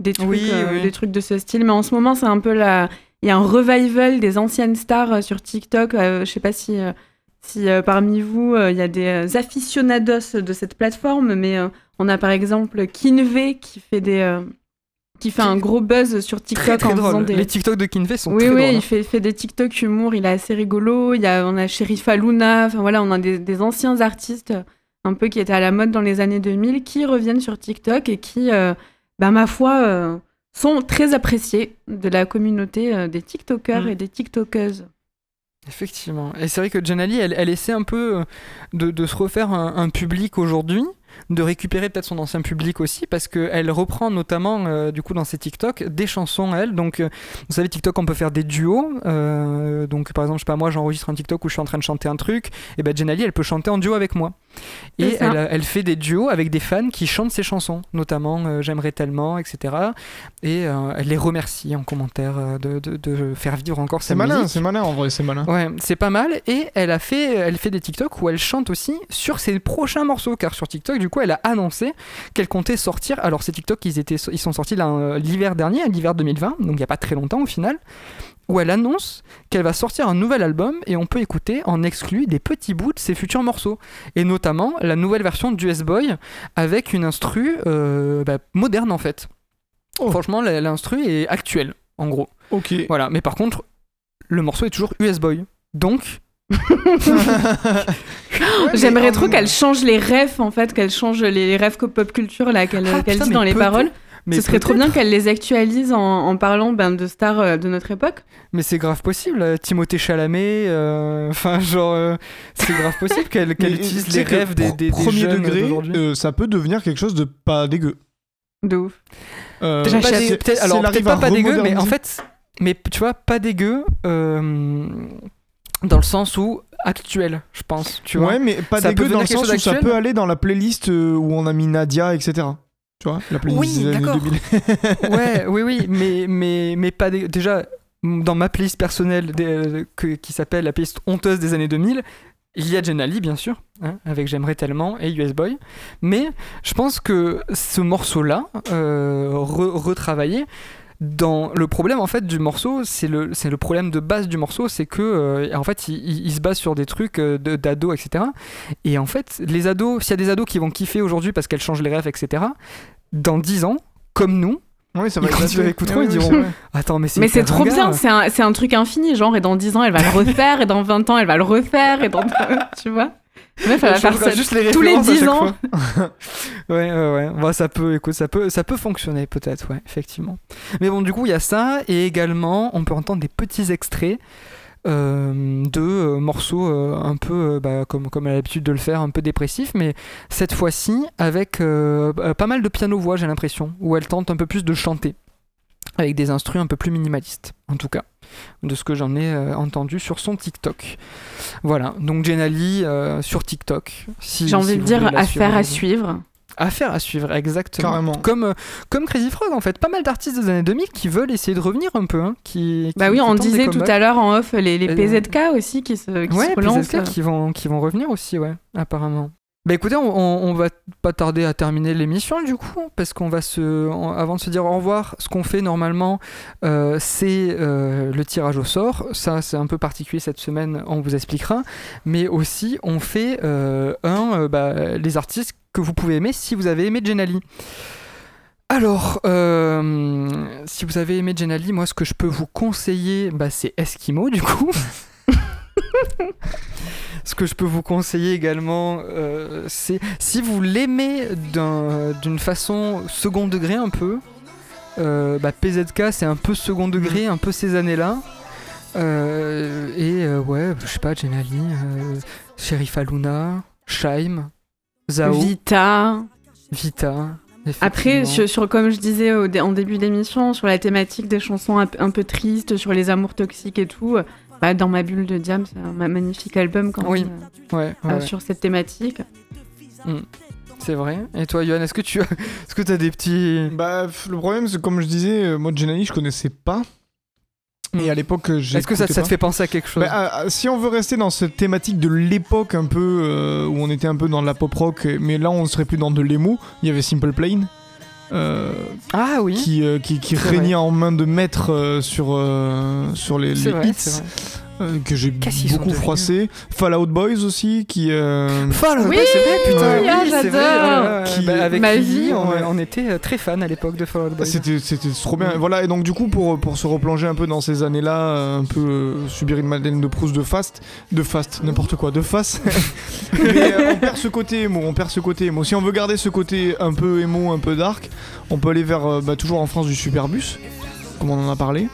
des trucs, Oui, oui. des trucs de ce style. Mais en ce moment, c'est un peu la. Il y a un revival des anciennes stars sur TikTok. Je sais pas si. si euh, parmi vous, euh, il y a des euh, aficionados de cette plateforme, mais on a par exemple Kinvey qui fait des, qui fait un gros buzz sur TikTok Très très en faisant des. Les TikTok de Kinvey sont oui, très oui, drôles. il fait, fait des TikTok humour, il est assez rigolo. Il y a, on a Sherifa Luna, enfin voilà, on a des, des anciens artistes un peu qui étaient à la mode dans les années 2000 qui reviennent sur TikTok et qui, euh, bah, ma foi, euh, sont très appréciés de la communauté euh, des TikTokers Mm. et des TikTokeuses. Effectivement. Et c'est vrai que Janali, elle, elle essaie un peu euh, de, de se refaire un, un public aujourd'hui, de récupérer peut-être son ancien public aussi, parce qu'elle reprend notamment, euh, du coup, dans ses TikTok, des chansons elle. Donc, euh, vous savez, TikTok, on peut faire des duos. euh, donc, par exemple, je sais pas, moi, j'enregistre un TikTok où je suis en train de chanter un truc, et ben Janali, elle peut chanter en duo avec moi. Et elle, elle fait des duos avec des fans qui chantent ses chansons, notamment euh, J'aimerais tellement, etc. Et euh, elle les remercie en commentaire euh, de, de- de faire vivre encore C'est sa malin, musique. c'est malin en vrai, c'est malin. Ouais, c'est pas mal. Et elle a fait, elle fait des TikTok où elle chante aussi sur ses prochains morceaux, car sur TikTok, du coup, elle a annoncé qu'elle comptait sortir. Alors ces TikTok, ils étaient, ils sont sortis l'hiver dernier, l'hiver 2020, donc il y a pas très longtemps au final, où elle annonce qu'elle va sortir un nouvel album et on peut écouter en exclu des petits bouts de ses futurs morceaux, et notamment la nouvelle version du S-Boy avec une instru euh, bah, moderne en fait. Oh. Franchement, l'instru est actuelle, en gros. Ok. Voilà, mais par contre, le morceau est toujours US Boy. Donc, J'aimerais trop euh, qu'elle change les refs, en fait, qu'elle change les refs que pop culture, là, qu'elle Ah, dit dans les paroles. Mais Ce serait trop bien qu'elle les actualise en, en parlant ben, de stars euh, de notre époque. Mais c'est grave possible. euh, Timothée Chalamet, euh, enfin, genre, euh, c'est grave possible qu'elle utilise les rêves des, des, des jeunes degré, euh, ça peut devenir quelque chose de pas dégueu. De ouf. Euh, j'achète. si alors, peut-être pas, pas dégueu, mais en fait, mais tu vois, pas dégueu euh, dans le sens où actuel, je pense. Tu vois ouais, mais pas Ça peut dégueu dans le sens où ça peut aller dans la playlist où on a mis Nadia, etc. Tu vois, la playlist Oui, des années d'accord. 2000. ouais, oui, oui, mais, mais, mais pas dé- déjà dans ma playlist personnelle des- euh, que- qui s'appelle la playlist honteuse des années 2000. Il y a Jenali, bien sûr, hein, avec J'aimerais tellement et US Boy. Mais je pense que ce morceau-là, euh, re- retravaillé, dans le problème en fait du morceau, c'est le, c'est le problème de base du morceau, c'est que euh, en fait il, il- il se base sur des trucs euh, de- d'ados, etc. Et en fait, les ados, s'il y a des ados qui vont kiffer aujourd'hui parce qu'elles changent les rêves, etc. Dans 10 ans, comme nous, ça Ils va quand être ils écouteront, ils diront, Attends, mais c'est Mais c'est hyper trop bien, c'est un, c'est un truc infini, genre, et dans 10 ans, elle va le refaire, et dans 20 ans, elle va le refaire, et dans. tu vois Meuf, elle va faire ça juste les tous les références à 10 chaque ans. ouais, ouais, ouais. Bon, ça peut, écoute, ça peut, ça peut fonctionner peut-être, ouais, effectivement. Mais bon, du coup, il y a ça et également, on peut entendre des petits extraits euh, de euh, morceaux euh, un peu, bah, comme, comme elle a l'habitude de le faire, un peu dépressifs, mais cette fois-ci avec euh, pas mal de piano-voix, j'ai l'impression, où elle tente un peu plus de chanter, avec des instruments un peu plus minimalistes, en tout cas, de ce que j'en ai euh, entendu sur son TikTok. Voilà, donc Jenali euh, sur TikTok. si- J'ai envie si de dire affaire suivre. à suivre. Affaire à suivre, exactement. Carrément. Comme, euh, comme Crazy Frog, en fait. Pas mal d'artistes des années 2000 qui veulent essayer de revenir un peu. hein, qui, Bah qui- oui, qui on disait tout à l'heure en off les, les Euh, PZK aussi qui se, qui Ouais, se relancent. PZK qui vont, qui vont revenir aussi, ouais, apparemment. Bah écoutez, on, va pas tarder à terminer l'émission du coup, parce qu'on va se, avant de se dire au revoir, ce qu'on fait normalement, euh, c'est euh, le tirage au sort. Ça, c'est un peu particulier cette semaine, on vous expliquera. Mais aussi, on fait euh, un, bah, les artistes que vous pouvez aimer si vous avez aimé Jenali. Alors, si vous avez aimé Jenali, moi, ce que je peux vous conseiller, bah, c'est Eskimo du coup. Ce que je peux vous conseiller également, euh, c'est si vous l'aimez d'un- d'une façon second degré un peu, euh, bah, PZK c'est un peu second degré, un peu ces années-là. Euh, et euh, ouais, je sais pas, Jenali, euh, Sheriff Aluna, Shaim, Zao, Vita. Vita. Après, sur, sur- comme je disais au en début d'émission, sur la thématique des chansons un, peu tristes, sur les amours toxiques et tout, bah, dans ma bulle de diam, c'est un ma- magnifique album quand Oui, même, euh, Ouais, ouais, euh, ouais, sur cette thématique. c'est vrai. Et toi, Yohan, est-ce que tu as, est-ce que as des petits. Bah, f- le problème, c'est comme je disais, euh, moi, Jenny, je connaissais pas. Et à l'époque, j'ai. Hmm. Est-ce que ça, ça te fait penser à quelque chose Bah, ah, ah, si on veut rester dans cette thématique de l'époque un peu euh, où on était un peu dans la pop rock, mais là on serait plus dans de l'émo, il y avait Simple Plane euh, Ah oui, qui, euh, qui, régnait en main de maître euh, sur, sur les, les vrai, hits. Euh, que j'ai beaucoup froissé. Fallout Boys aussi qui. euh, Fall Out Oui, c'est vrai, putain, ah, oui, c'est vrai. là, Qui- bah, avec Ma vie, on, ouais. on était euh, très fans à l'époque de Fall Out Boy. C'était, c'était trop bien. Mm. Voilà, et donc du coup, pour, pour se replonger un peu dans ces années-là, euh, un peu euh, subir une Madeleine de Proust de fast, de fast, n'importe quoi, de face. Mais euh, on perd ce côté émo, on perd ce côté émo. Si on veut garder ce côté un peu émo, un peu dark, on peut aller vers, euh, bah, toujours en France, du Superbus, comme on en a parlé.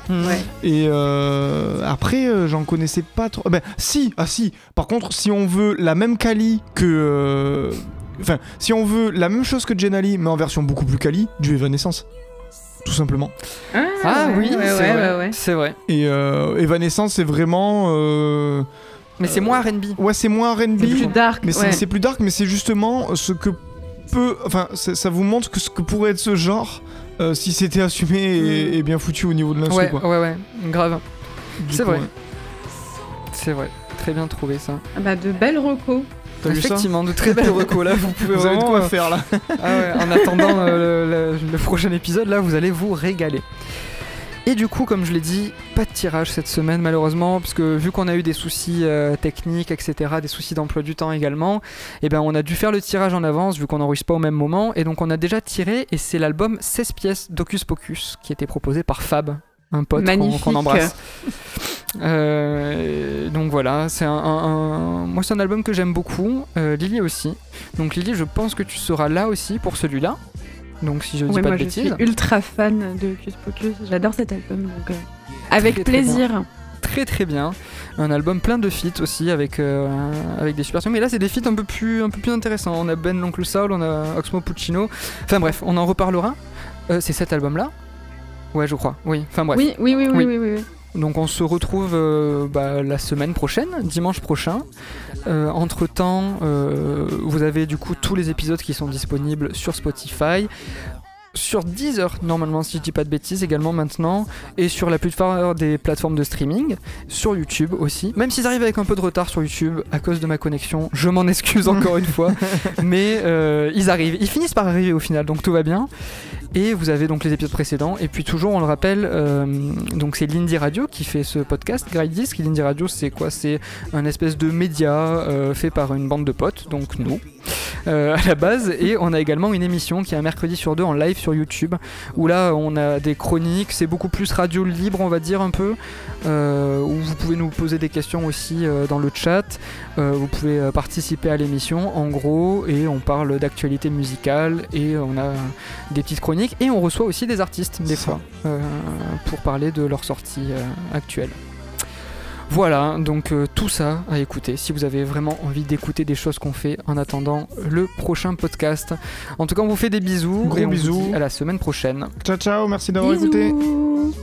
Et euh, après, euh, j'en connaissais pas trop. Ben, si, ah si. Par contre, si on veut la même quali que. euh, Enfin, si on veut la même chose que Jenali, mais en version beaucoup plus quali, du Evanescence. Tout simplement. Ah ouais, oui, ouais, c'est ouais, vrai. ouais, ouais. C'est vrai. Et euh, Evanescence, c'est vraiment. euh, Mais c'est moins R&B. Ouais, c'est moins RB. C'est plus dark. Mais c'est ouais. c'est plus dark, mais c'est justement ce que peut. Enfin, ça vous montre que ce que pourrait être ce genre euh, si c'était assumé et, et bien foutu au niveau de l'instru. Ouais, quoi. ouais, ouais, grave. C'est vrai. ouais. C'est vrai. Très bien trouvé ça. Ah bah, de belles recos. Effectivement, de très belles recos là. Vous pouvez Vous avez de vraiment. quoi faire là. Ah ouais, en attendant euh, le, le- le prochain épisode, là, vous allez vous régaler. Et du coup, comme je l'ai dit, pas de tirage cette semaine malheureusement, parce que vu qu'on a eu des soucis euh, techniques, etc., des soucis d'emploi du temps également, et ben on a dû faire le tirage en avance vu qu'on n'enregistre pas au même moment, et donc on a déjà tiré, et c'est l'album 16 pièces d'Ocus Pocus qui était proposé par Fab, un pote qu'on embrasse. Euh, donc voilà, c'est un, un- un- moi c'est un album que j'aime beaucoup, euh, Lily aussi. Donc Lily, je pense que tu seras là aussi pour celui-là. Donc si je dis Ouais, pas moi, de je suis ultra fan de Hocus Pocus. J'adore cet album. Donc, euh, avec Très, très plaisir. très très bien. Un album plein de feats aussi avec euh, avec des super songs. Mais là c'est des feats un peu plus un peu plus intéressants. On a Ben l'oncle Saul, on a Oxmo Puccino. Enfin bref, on en reparlera. Euh, c'est cet album là. Ouais, je crois. Oui. Enfin bref. Oui, oui, oui, oui, Oui. oui, oui, oui. Donc on se retrouve euh, bah, la semaine prochaine, dimanche prochain. entre temps, vous avez du coup tous les épisodes qui sont disponibles sur Spotify. Sur Deezer, normalement, si je dis pas de bêtises, également maintenant, et sur la plupart des plateformes de streaming, sur YouTube aussi. Même s'ils arrivent avec un peu de retard sur YouTube à cause de ma connexion, je m'en excuse encore une fois, mais euh, ils arrivent, ils finissent par arriver au final, donc tout va bien. Et vous avez donc les épisodes précédents. Et puis toujours, on le rappelle, euh, donc c'est l'Indie Radio qui fait ce podcast, Gride Disc. L'Indie Radio, c'est quoi? C'est un espèce de média euh, fait par une bande de potes, donc nous, euh, à la base. Et on a également une émission qui est un mercredi sur deux en live sur YouTube, où là, on a des chroniques. C'est beaucoup plus radio libre, on va dire un peu, euh, où vous pouvez nous poser des questions aussi euh, dans le chat. Vous pouvez participer à l'émission, en gros, et on parle d'actualité musicale et on a des petites chroniques et on reçoit aussi des artistes des fois pour parler de leur sortie actuelle. Voilà, donc euh, tout ça à écouter si vous avez vraiment envie d'écouter des choses qu'on fait en attendant le prochain podcast. En tout cas, on vous fait des bisous Gros et on vous bisous. dit à la semaine prochaine. Ciao ciao, merci d'avoir écouté. Bisous.